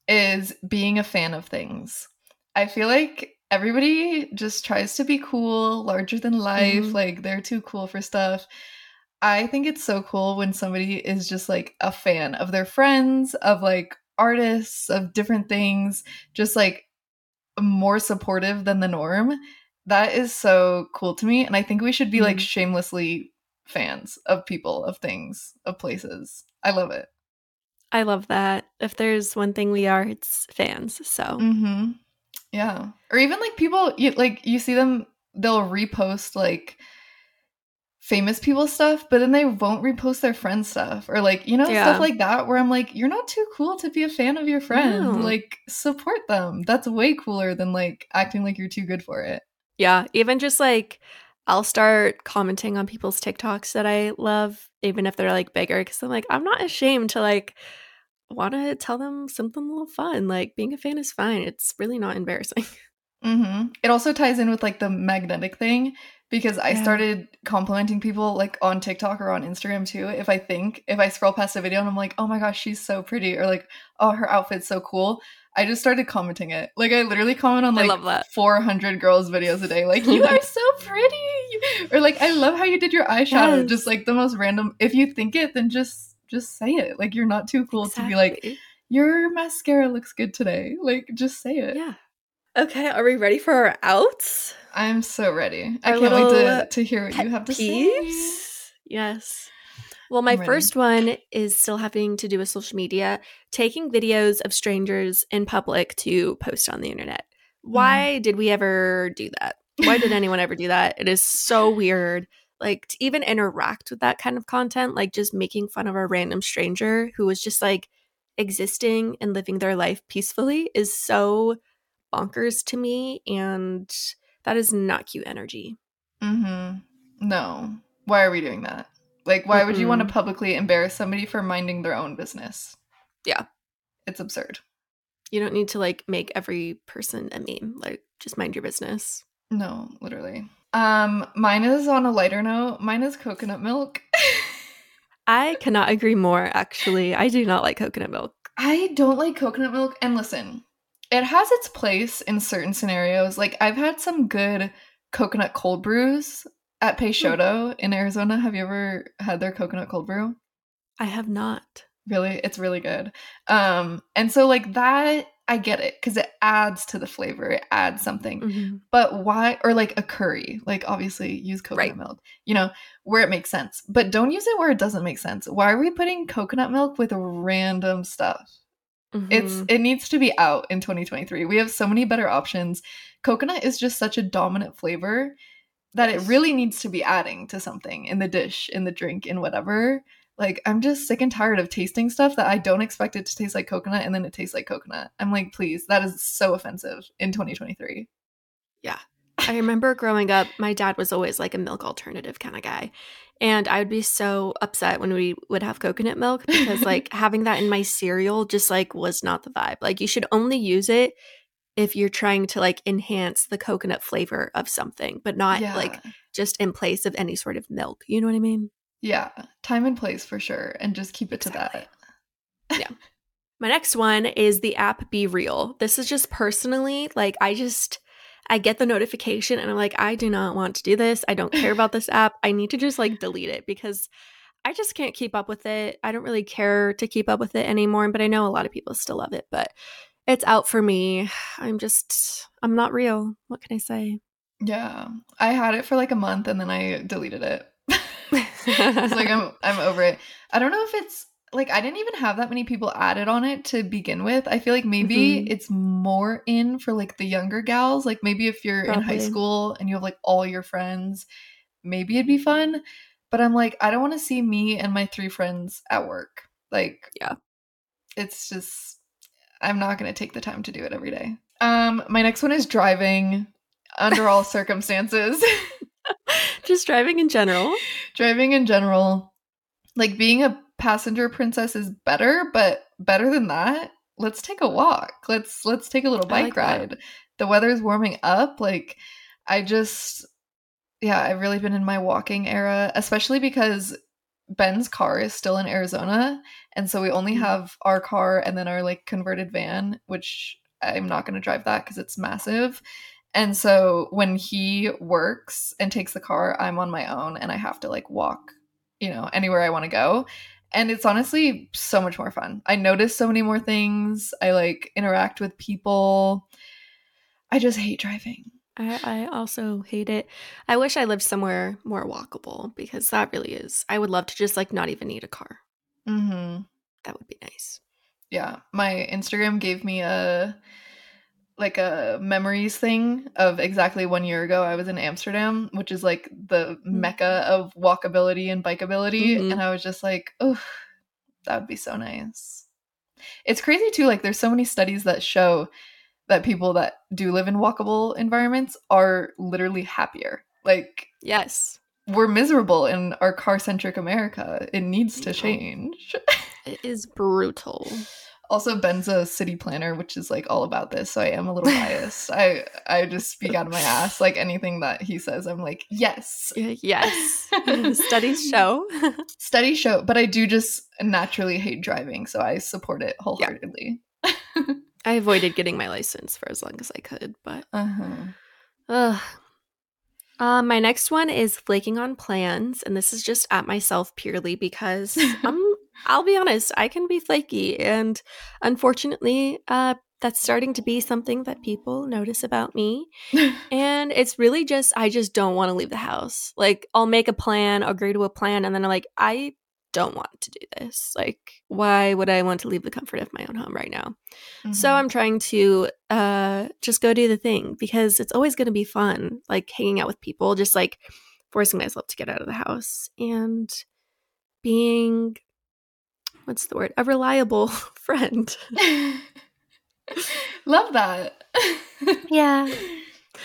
is being a fan of things. I feel like everybody just tries to be cool, larger than life, Mhm. like they're too cool for stuff. I think it's so cool when somebody is just like a fan of their friends, of like artists, of different things, just like more supportive than the norm. That is so cool to me. And I think we should be like Mhm. shamelessly fans of people, of things, of places. I love it. I love that. If there's one thing we are, it's fans. So Mm-hmm. Yeah. Or even like people you like you see them they'll repost like famous people stuff, but then they won't repost their friends stuff. Or like, you know, Yeah. stuff like that where I'm like, you're not too cool to be a fan of your friend. No. Like support them. That's way cooler than like acting like you're too good for it. yeah, even just like I'll start commenting on people's TikToks that I love, even if they're like bigger, because I'm like, I'm not ashamed to like want to tell them something a little fun. Like being a fan is fine. It's really not embarrassing. *laughs* Mm-hmm. It also ties in with like the magnetic thing because I Yeah. started complimenting people like on TikTok or on Instagram too. If I think, if I scroll past a video and I'm like, oh my gosh, she's so pretty, or like, oh, her outfit's so cool, I just started commenting it. Like, I literally comment on like love that. 400 girls' videos a day, like, *laughs* you are so pretty. Or like, I love how you did your eyeshadow. Yes. Just like the most random. If you think it, then just just say it. Like, you're not too cool to be like, your mascara looks good today. Like, just say it. yeah. Okay, are we ready for our outs? I'm so ready. I Our can't wait to, to hear what you have to say. Yes. Well, my first one is still having to do with social media, taking videos of strangers in public to post on the internet. Mm. Why did we ever do that? Why did anyone ever do that? It is so weird. Like to even interact with that kind of content, like just making fun of a random stranger who was just like existing and living their life peacefully is so bonkers to me. And that is not cute energy. Mm-hmm. No. Why are we doing that? Like, why would you want to publicly embarrass somebody for minding their own business? Yeah. It's absurd. You don't need to like make every person a meme. Like just mind your business. No, literally. Um, mine is on a lighter note. Mine is coconut milk. *laughs* I cannot agree more, actually. I do not like coconut milk. I don't like coconut milk. And listen, it has its place in certain scenarios. Like, I've had some good coconut cold brews at Peixoto in Arizona. Have you ever had their coconut cold brew? I have not. Really, it's really good. Um, and so like that, I get it because it adds to the flavor. It adds something. Mhm. But why? Or like a curry. Like obviously use coconut Right. milk. You know where it makes sense. But don't use it where it doesn't make sense. Why are we putting coconut milk with random stuff? It's Mhm. it needs to be out in 2023. We have so many better options. Coconut is just such a dominant flavor that Yes. it really needs to be adding to something in the dish, in the drink, in whatever. Like I'm just sick and tired of tasting stuff that I don't expect it to taste like coconut and then it tastes like coconut. I'm like, please, that is so offensive in 2023. Yeah. I remember growing up, my dad was always like a milk alternative kind of guy. And I would be so upset when we would have coconut milk because *laughs* like having that in my cereal just like was not the vibe. Like you should only use it if you're trying to like enhance the coconut flavor of something, but not yeah. like just in place of any sort of milk. You know what I mean? yeah, time and place for sure and just keep it to Exactly. that. *laughs* Yeah. My next one is the app BeReal. This is just personally like I just I get the notification and I'm like I do not want to do this. I don't care about this app. I need to just like delete it because I just can't keep up with it. I don't really care to keep up with it anymore, but I know a lot of people still love it, but it's out for me. I'm just I'm not real. What can I say? Yeah. I had it for like a month and then I deleted it. *laughs* it's like I'm I'm over it. I don't know if it's like I didn't even have that many people added on it to begin with. I feel like maybe Mhm. it's more in for like the younger gals. Like maybe if you're in high school and you have like all your friends, maybe it'd be fun. But I'm like, I don't want to see me and my three friends at work. Like, Yeah. it's just I'm not gonna take the time to do it every day. Um, my next one is driving under all *laughs* circumstances. *laughs* just driving in general. driving in general like being a passenger princess is better, but better than that, let's take a walk. Let's let's take a little bike like ride. That. The weather's warming up. Like I just yeah, I've really been in my walking era, especially because Ben's car is still in Arizona, and so we only mm-hmm. have our car and then our like converted van, which I'm not going to drive that because it's massive. And so when he works and takes the car, I'm on my own and I have to like walk, you know, anywhere I want to go. And it's honestly so much more fun. I notice so many more things. I like interact with people. I just hate driving. I, I also hate it. I wish I lived somewhere more walkable because that really is. I would love to just like not even need a car. Mm-hmm. That would be nice. Yeah, my Instagram gave me a like a memories thing of exactly one year ago I was in Amsterdam, which is like the mm-hmm. mecca of walkability and bikeability, mm-hmm. and I was just like, oh, that would be so nice. It's crazy too. Like, there's so many studies that show that people that do live in walkable environments are literally happier. Like, yes, we're miserable in our car centric America. It needs to change. it is brutal. Also, Ben's a city planner, which is like all about this. So I am a little *laughs* biased. I I just speak out of my ass. Like anything that he says, I'm like, yes, yes. *laughs* *laughs* Studies show. Studies show, but I do just naturally hate driving, so I support it wholeheartedly. Yeah. I avoided getting my license for as long as I could, but. Uh-huh. Ugh. Uh, my next one is flaking on plans, and this is just at myself purely because I'm I'll be honest, I can be flaky. And unfortunately, uh, that's starting to be something that people notice about me. *laughs* and it's really just, I just don't want to leave the house. Like, I'll make a plan, agree to a plan, and then I'm like, I don't want to do this. Like, why would I want to leave the comfort of my own home right now? Mm-hmm. So I'm trying to uh, just go do the thing because it's always going to be fun, like hanging out with people, just like forcing myself to get out of the house and being what's the word? A reliable *laughs* friend. *laughs* Love that. yeah.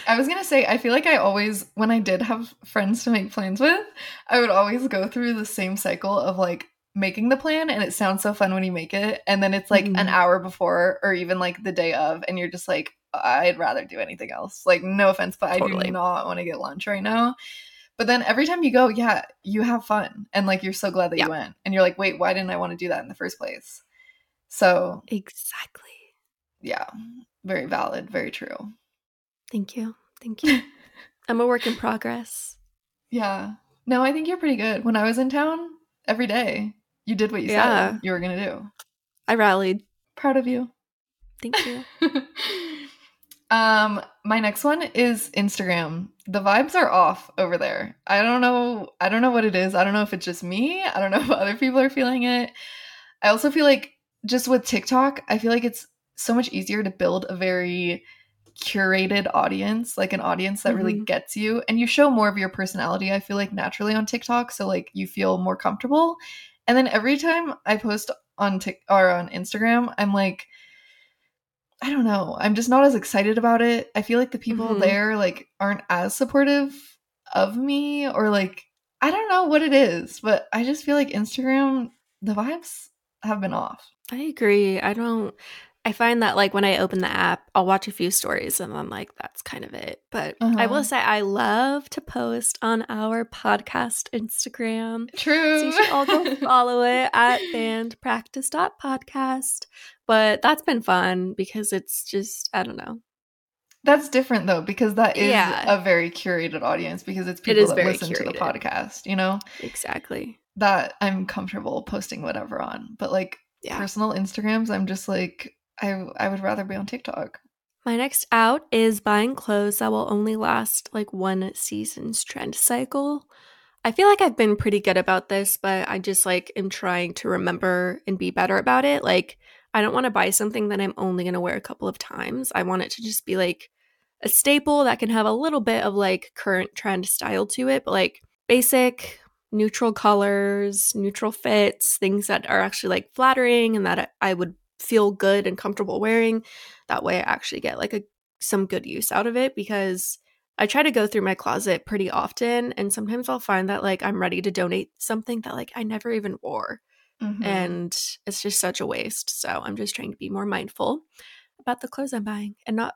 I was gonna say, I feel like I always, when I did have friends to make plans with, I would always go through the same cycle of like making the plan, and it sounds so fun when you make it, and then it's like mm-hmm. an hour before, or even like the day of, and you're just like, I'd rather do anything else. Like, no offense, but totally. I do not want to get lunch right now. But then every time you go, yeah, you have fun. And like you're so glad that yeah. you went. And you're like, wait, why didn't I want to do that in the first place? So Exactly. Yeah. Very valid, very true. Thank you. Thank you. *laughs* I'm a work in progress. Yeah. No, I think you're pretty good. When I was in town, every day, you did what you yeah. said you were gonna do. I rallied. Proud of you. Thank you. *laughs* Um, my next one is Instagram. The vibes are off over there. I don't know. I don't know what it is. I don't know if it's just me. I don't know *laughs* if other people are feeling it. I also feel like just with TikTok, I feel like it's so much easier to build a very curated audience, like an audience that mm-hmm. really gets you, and you show more of your personality. I feel like naturally on TikTok, so like you feel more comfortable. And then every time I post on Tik or on Instagram, I'm like I don't know. I'm just not as excited about it. I feel like the people mm-hmm. there like aren't as supportive of me or like I don't know what it is, but I just feel like Instagram the vibes have been off. I agree. I don't I find that like when I open the app, I'll watch a few stories and I'm like, that's kind of it. But uh-huh. I will uh-huh. say I love to post on our podcast Instagram. True. So you should all go *laughs* follow it at bandpractice.podcast. But that's been fun because it's just, I don't know. That's different though, because that is yeah. a very curated audience because it's people that listen curated. to the podcast, you know? Exactly. That I'm comfortable posting whatever on. But like yeah. personal Instagrams, I'm just like I I would rather be on TikTok. My next out is buying clothes that will only last like one season's trend cycle. I feel like I've been pretty good about this, but I just like am trying to remember and be better about it. Like I don't want to buy something that I'm only going to wear a couple of times. I want it to just be like a staple that can have a little bit of like current trend style to it, but like basic neutral colors, neutral fits, things that are actually like flattering and that I would feel good and comfortable wearing. That way I actually get like a some good use out of it because I try to go through my closet pretty often and sometimes I'll find that like I'm ready to donate something that like I never even wore Mhm. and it's just such a waste. So I'm just trying to be more mindful about the clothes I'm buying and not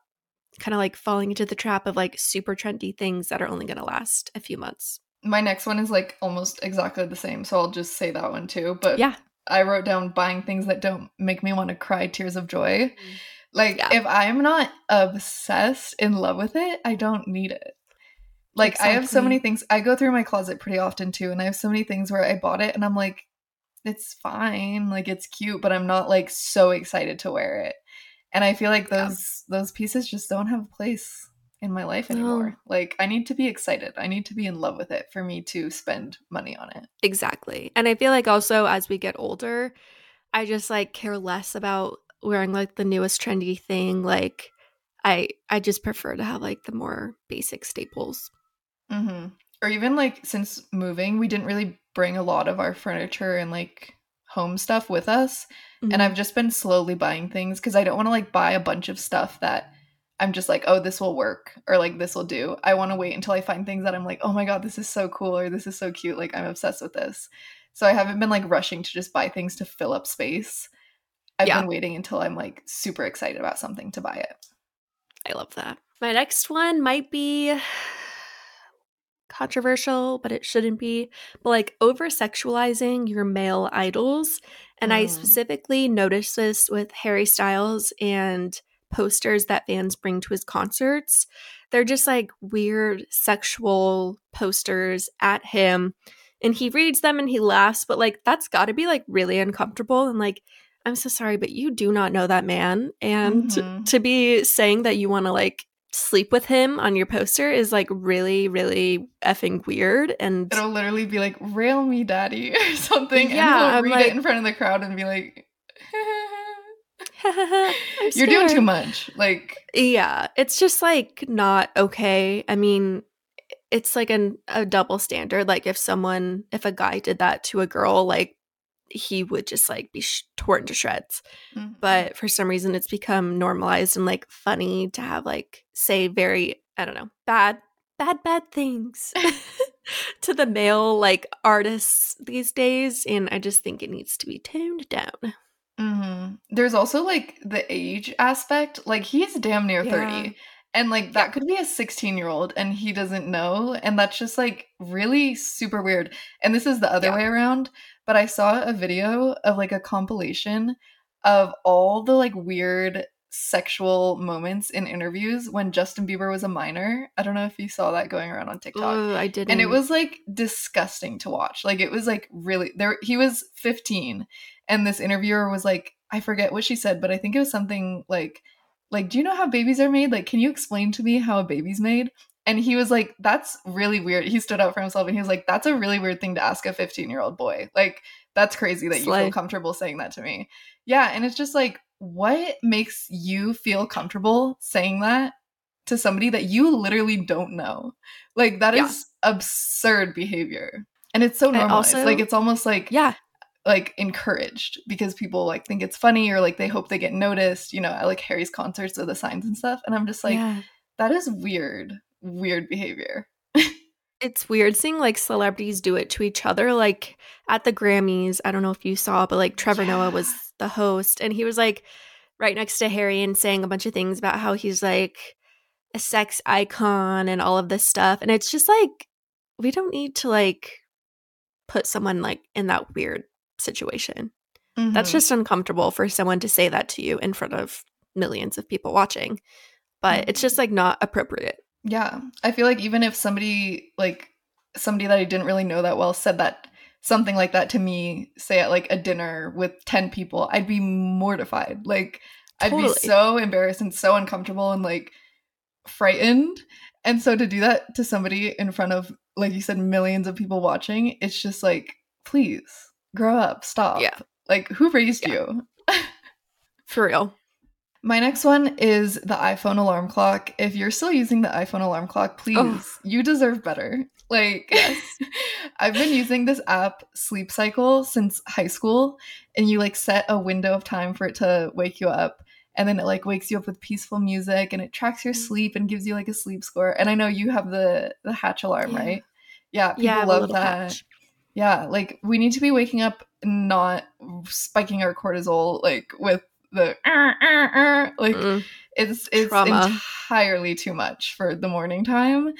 kind of like falling into the trap of like super trendy things that are only going to last a few months. my next one is like almost exactly the same, so I'll just say that one too. But Yeah. I wrote down buying things that don't make me want to cry tears of joy. Mm. Like Yeah. if I'm not obsessed in love with it, I don't need it. Like I have so many things. I go through my closet pretty often too, and I have so many things where I bought it and I'm like, it's fine, like it's cute, but I'm not like so excited to wear it. And I feel like Yeah. those those pieces just don't have a place in my life No. anymore. Like I need to be excited. I need to be in love with it for me to spend money on it. Exactly. And I feel like also as we get older, I just like care less about wearing like the newest trendy thing. Like I I just prefer to have like the more basic staples. hmm Or even like since moving, we didn't really bring a lot of our furniture and like home stuff with us. And Mhm. I've just been slowly buying things because I don't want to like buy a bunch of stuff that I'm just like, oh, this will work or like this will do. I want to wait until I find things that I'm like, oh my God, this is so cool or this is so cute. Like I'm obsessed with this. So I haven't been like rushing to just buy things to fill up space. I've Yeah. been waiting until I'm like super excited about something to buy it. I love that. My next one might be controversial, but it shouldn't be. But like over sexualizing your male idols. And I Mm. specifically noticed this with Harry Styles and posters that fans bring to his concerts. They're just like weird sexual posters at him. And he reads them and he laughs, but like that's got to be like really uncomfortable. And like, I'm so sorry, but you do not know that man. And Mhm. to be saying that you want to like sleep with him on your poster is like really, really effing weird. And It'll literally be like, rail me, daddy, *laughs* or something. Yeah, and he'll I'm read like- it in front of the crowd and be like, *laughs* You're doing too much. Like, Yeah, it's just like not okay. I mean, it's like an, a double standard. Like if someone, if a guy did that to a girl, like he would just like be sh- torn to shreds. mhm. But for some reason, it's become normalized and like funny to have like say very, I don't know, bad, bad, bad things *laughs* *laughs* to the male like artists these days. And I just think it needs to be toned down. Mhm. there's also like the age aspect. Like, he's damn near Yeah. 30. And like, that could be a 16 year old and he doesn't know. And that's just like really super weird. And this is the other Yeah. way around. But I saw a video of like a compilation of all the like weird sexual moments in interviews when Justin Bieber was a minor. I don't know if you saw that going around on TikTok. Oh, I didn't. and it was like disgusting to watch. Like it was like really there he was 15 and this interviewer was like i forget what she said but i think it was something like like do you know how babies are made? Like can you explain to me how a baby's made? And he was like that's really weird. He stood up for himself and he was like that's a really weird thing to ask a 15 year old boy. Like that's crazy that you feel comfortable saying that to me. Yeah and it's just like what makes you feel comfortable saying that to somebody that you literally don't know like that is Yeah. absurd behavior. And it's so normalized. also- like it's almost like yeah. like encouraged because people like think it's funny or like they hope they get noticed, you know, at like Harry's concerts or the signs and stuff. And I'm just like, yeah. that is weird, weird behavior. *laughs* It's weird seeing like celebrities do it to each other. Like at the Grammys, I don't know if you saw, but like Trevor Noah was Yeah. The host and he was like right next to Harry and saying a bunch of things about how he's like a sex icon and all of this stuff. And it's just like, we don't need to like put someone like in that weird situation. That's Mhm. just uncomfortable for someone to say that to you in front of millions of people watching. But it's Mhm. just like not appropriate. Yeah. I feel like even if somebody like somebody that I didn't really know that well said that something like that to me, say at like a dinner with 10 people, I'd be mortified. Like I'd be so embarrassed and so uncomfortable and like frightened. And so to do that to somebody in front of like you said millions of people watching, it's just like please grow up, stop. Yeah. Like who raised Yeah. you? *laughs* For real. My next one is the iPhone alarm clock. If you're still using the iPhone alarm clock, please, Oh. you deserve better. *laughs* Like, Yes. *laughs* I've been using this app, Sleep Cycle, since high school, and you like set a window of time for it to wake you up. And then it like wakes you up with peaceful music and it tracks your Mm. sleep and gives you like a sleep score. And I know you have the the hatch alarm, Yeah. right? Yeah, people yeah, I have a love that. hatch. Yeah, like we need to be waking up not spiking our cortisol like with the uh, uh, like Mm, it's it's Trauma. entirely too much for the morning time.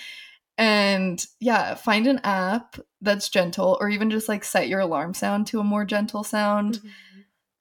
And yeah find an app that's gentle or even just like set your alarm sound to a more gentle sound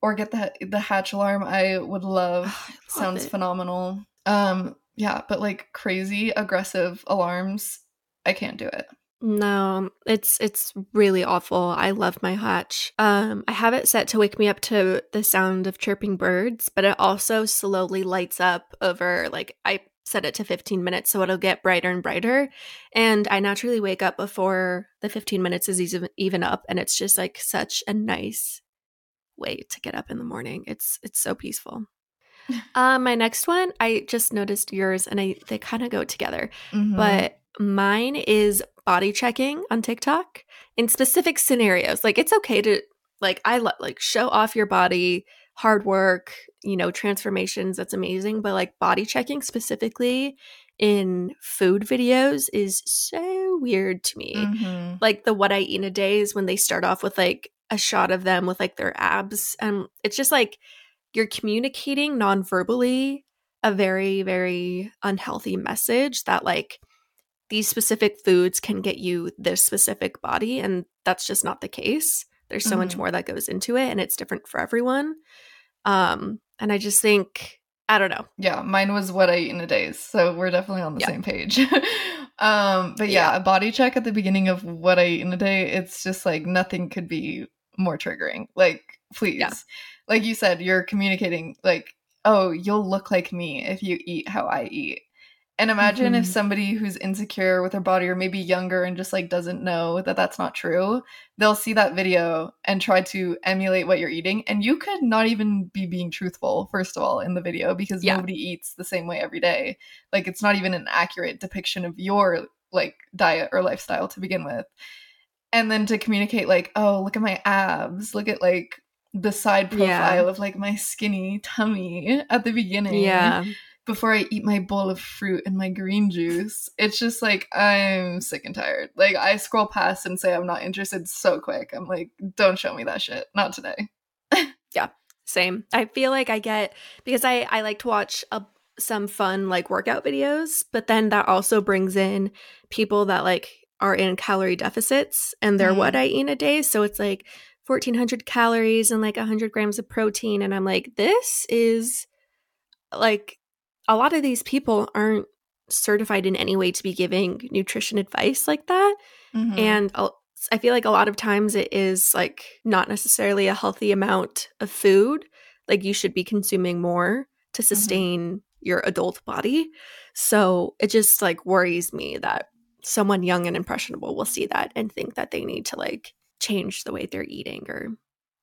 or get the the hatch alarm. I would love Oh, I love sounds it. phenomenal. Um yeah but like crazy aggressive alarms i can't do it No, it's it's really awful. I love my hatch. Um, I have it set to wake me up to the sound of chirping birds, but it also slowly lights up over like I set it to 15 minutes so it'll get brighter and brighter. And I naturally wake up before the 15 minutes is even even up and it's just like such a nice way to get up in the morning. It's it's so peaceful. um, *laughs* my next one, I just noticed yours and I they kind of go together Mhm. but mine is body checking on TikTok in specific scenarios. Like it's okay to like I like show off your body, hard work, you know, transformations. That's amazing. But like body checking specifically in food videos is so weird to me. Mhm. Like the what I eat in a day is when they start off with like a shot of them with like their abs, and it's just like you're communicating non-verbally a very very unhealthy message that like these specific foods can get you this specific body and that's just not the case there's so much Mhm. more that goes into it and it's different for everyone um and i just think i don't know Yeah, mine was what I eat in a day, so we're definitely on the Yeah. same page. *laughs* um, but yeah, a body check at the beginning of what I eat in a day, it's just like nothing could be more triggering. Like, please. Yeah. Like you said, you're communicating like, oh, you'll look like me if you eat how I eat. And imagine if Mhm. somebody who's insecure with their body or maybe younger and just like doesn't know that that's not true, they'll see that video and try to emulate what you're eating. And you could not even be being truthful, first of all, in the video because Yeah. nobody eats the same way every day. Like it's not even an accurate depiction of your like diet or lifestyle to begin with. And then to communicate like, oh, look at my abs, look at like the side profile Yeah. of like my skinny tummy at the beginning yeah before I eat my bowl of fruit and my green juice. It's just like I'm sick and tired. Like I scroll past and say I'm not interested so quick. I'm like, don't show me that shit. Not today. *laughs* Yeah. Same i feel like i get because i i like to watch a, some fun like workout videos but then that also brings in people that like are in calorie deficits and they're Mhm. what i eat in a day so it's like 1400 calories and like 100 grams of protein and i'm like this is like a lot of these people aren't certified in any way to be giving nutrition advice like that Mhm. and I'll- I feel like a lot of times it is like not necessarily a healthy amount of food. Like you should be consuming more to sustain your adult body. So it just like worries me that someone young and impressionable will see that and think that they need to like change the way they're eating or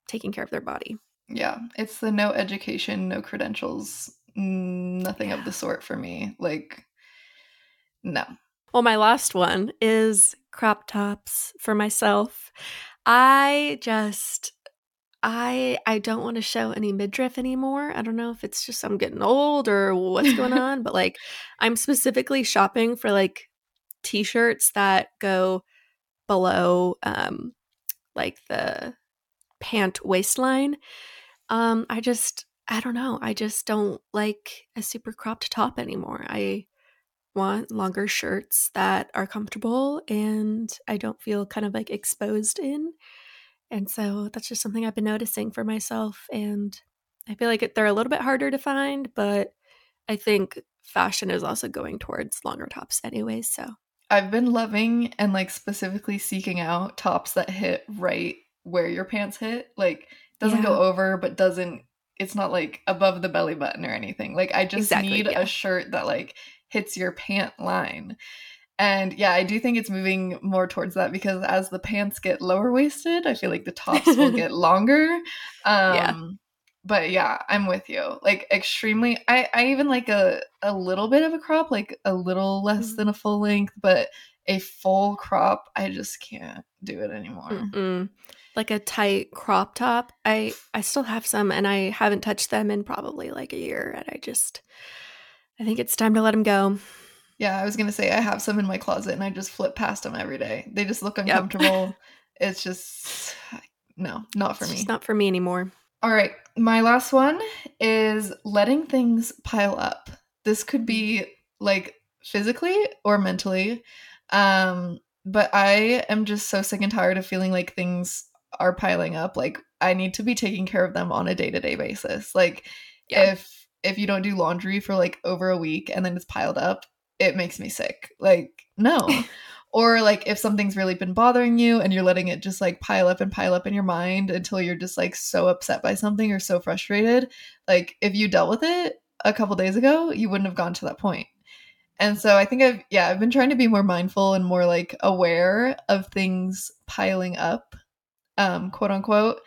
taking care of their body. yeah, it's the no education, no credentials, nothing of the sort for me. Like, no. Well, my last one is crop tops for myself. I just I I don't want to show any midriff anymore. I don't know if it's just I'm getting old or what's going *laughs* on, but like I'm specifically shopping for like t-shirts that go below um like the pant waistline. Um I just I don't know. I just don't like a super cropped top anymore. I want longer shirts that are comfortable and I don't feel kind of like exposed in. And so that's just something I've been noticing for myself. And I feel like they're a little bit harder to find, but I think fashion is also going towards longer tops, anyways. So I've been loving and like specifically seeking out tops that hit right where your pants hit. Like doesn't go over but doesn't it's not like above the belly button or anything. Like I just Exactly, need yeah. a shirt that like hits your pant line. And yeah, I do think it's moving more towards that because as the pants get lower waisted, I feel like the *laughs* tops will get longer. Um Yeah. but yeah, I'm with you. Like extremely I I even like a a little bit of a crop, like a little less Mhm. than a full length, but a full crop, I just can't do it anymore. mm-mm. Like a tight crop top. I I still have some and I haven't touched them in probably like a year. And I just I think it's time to let them go. Yeah, I was gonna say I have some in my closet and I just flip past them every day. They just look uncomfortable. *laughs* it's just no, not for It's me. not for me anymore. All right, my last one is letting things pile up. This could be like physically or mentally. Um, but I am just so sick and tired of feeling like things are piling up. Like I need to be taking care of them on a day-to-day basis. Like Yeah. if if you don't do laundry for like over a week and then it's piled up, it makes me sick. Like no. *laughs* or like if something's really been bothering you and you're letting it just like pile up and pile up in your mind until you're just like so upset by something or so frustrated like if you dealt with it a couple days ago you wouldn't have gone to that point and so i think i've yeah i've been trying to be more mindful and more like aware of things piling up um quote unquote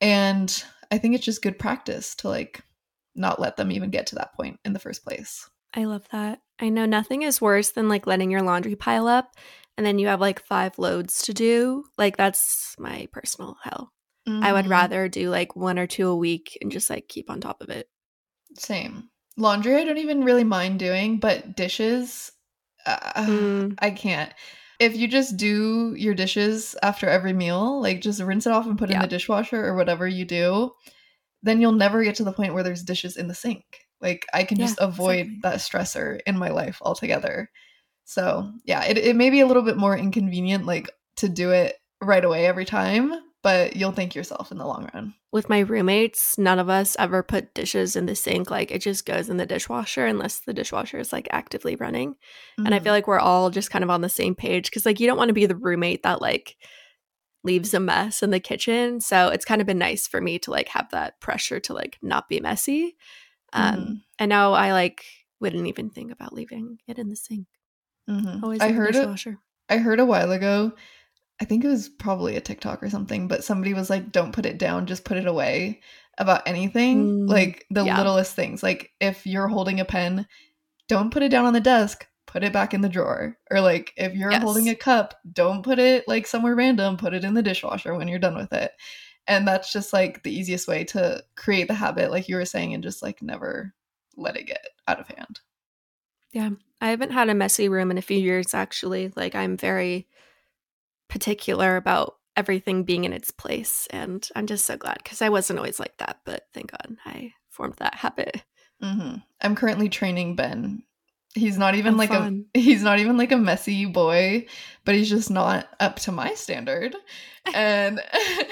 and i think it's just good practice to like not let them even get to that point in the first place I love that. I know nothing is worse than like letting your laundry pile up and then you have like five loads to do. Like that's my personal hell. I would Mhm. rather do like one or two a week and just like keep on top of it. Same. Laundry, I don't even really mind doing, but dishes, uh, Mm. I can't. If you just do your dishes after every meal, like just rinse it off and put it in the dishwasher or whatever you do, then you'll never get to the point where there's dishes in the sink. Like I can Yeah, just avoid exactly. that stressor in my life altogether. So yeah, it, it may be a little bit more inconvenient, like to do it right away every time, but you'll thank yourself in the long run. With my roommates, none of us ever put dishes in the sink. Like it just goes in the dishwasher unless the dishwasher is like actively running. And I feel like we're all just kind of on the same page because like you don't want to be the roommate that like leaves a mess in the kitchen. So it's kind of been nice for me to like have that pressure to like not be messy. Um Mhm. and now I like wouldn't even think about leaving it in the sink. Mhm. Always I in heard it. dishwasher. I heard a while ago, I think it was probably a TikTok or something, but somebody was like, don't put it down, just put it away about anything. Mm, like the yeah. littlest things. Like if you're holding a pen, don't put it down on the desk, put it back in the drawer. Or like if you're Yes. holding a cup, don't put it like somewhere random, put it in the dishwasher when you're done with it. And that's just like the easiest way to create the habit, like you were saying, and just like never let it get out of hand. Yeah. I haven't had a messy room in a few years actually. Like I'm very particular about everything being in its place and I'm just so glad cuz I wasn't always like that, but thank God I formed that habit. hmm I'm currently training Ben. He's not even Oh, like fun. a *laughs* he's not even like a messy boy, but he's just not up to my standard. And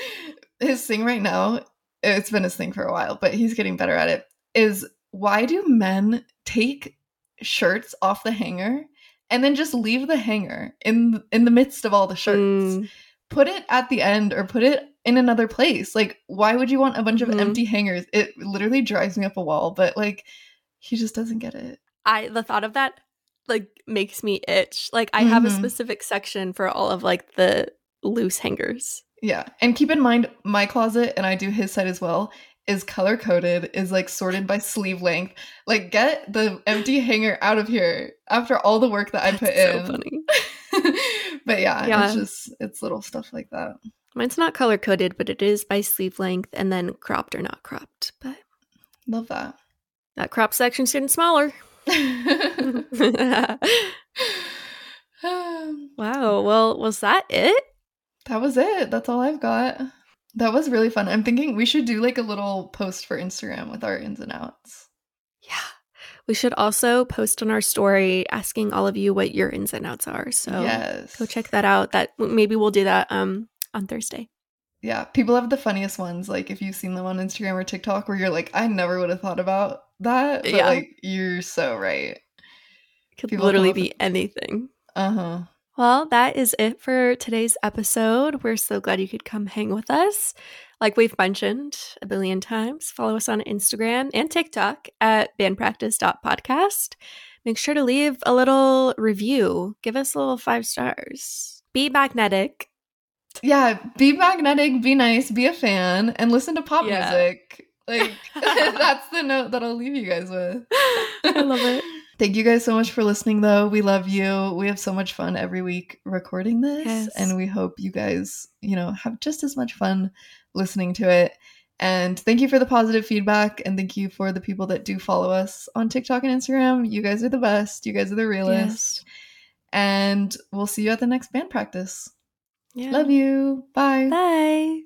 *laughs* his thing right now, it's been his thing for a while, but he's getting better at it. Is why do men take shirts off the hanger and then just leave the hanger in in the midst of all the shirts? Mm, put it at the end or put it in another place. Like, why would you want a bunch of empty hangers? It literally drives me up a wall, but like, he just doesn't get it. I the thought of that like makes me itch. Like I have a Mhm. specific section for all of like the loose hangers. Yeah. And keep in mind, my closet, and I do his side as well, is color coded, is like sorted by sleeve length. Like, get the empty hanger out of here after all the work that I That's put so in. *laughs* funny. but yeah, Yeah. it's just, it's little stuff like that. Mine's not color coded, but it is by sleeve length and then cropped or not cropped. But Love that. that crop section's getting smaller. *laughs* *laughs* wow. Well, was that it? That was it. That's all I've got. That was really fun. I'm thinking we should do like a little post for Instagram with our ins and outs. Yeah. We should also post on our story asking all of you what your ins and outs are. So yes. go check that out. That maybe we'll do that um on Thursday. Yeah, people have the funniest ones. Like if you've seen them on Instagram or TikTok, where you're like, I never would have thought about that. But Yeah. like, you're so right. It could People literally be anything. Uh huh. Well, that is it for today's episode. We're so glad you could come hang with us. Like we've mentioned a billion times, follow us on Instagram and TikTok at bandpractice.podcast. Make sure to leave a little review. Give us a little five stars. Be magnetic. Yeah, be magnetic, be nice, be a fan, and listen to pop Yeah. music. Like *laughs* *laughs* that's the note that I'll leave you guys with. I love it. *laughs* Thank you guys so much for listening, though. We love you. We have so much fun every week recording this, Yes. and we hope you guys, you know, have just as much fun listening to it. And thank you for the positive feedback, and thank you for the people that do follow us on TikTok and Instagram. You guys are the best. You guys are the realest. And we'll see you at the next band practice. Yeah. Love you. Bye. Bye.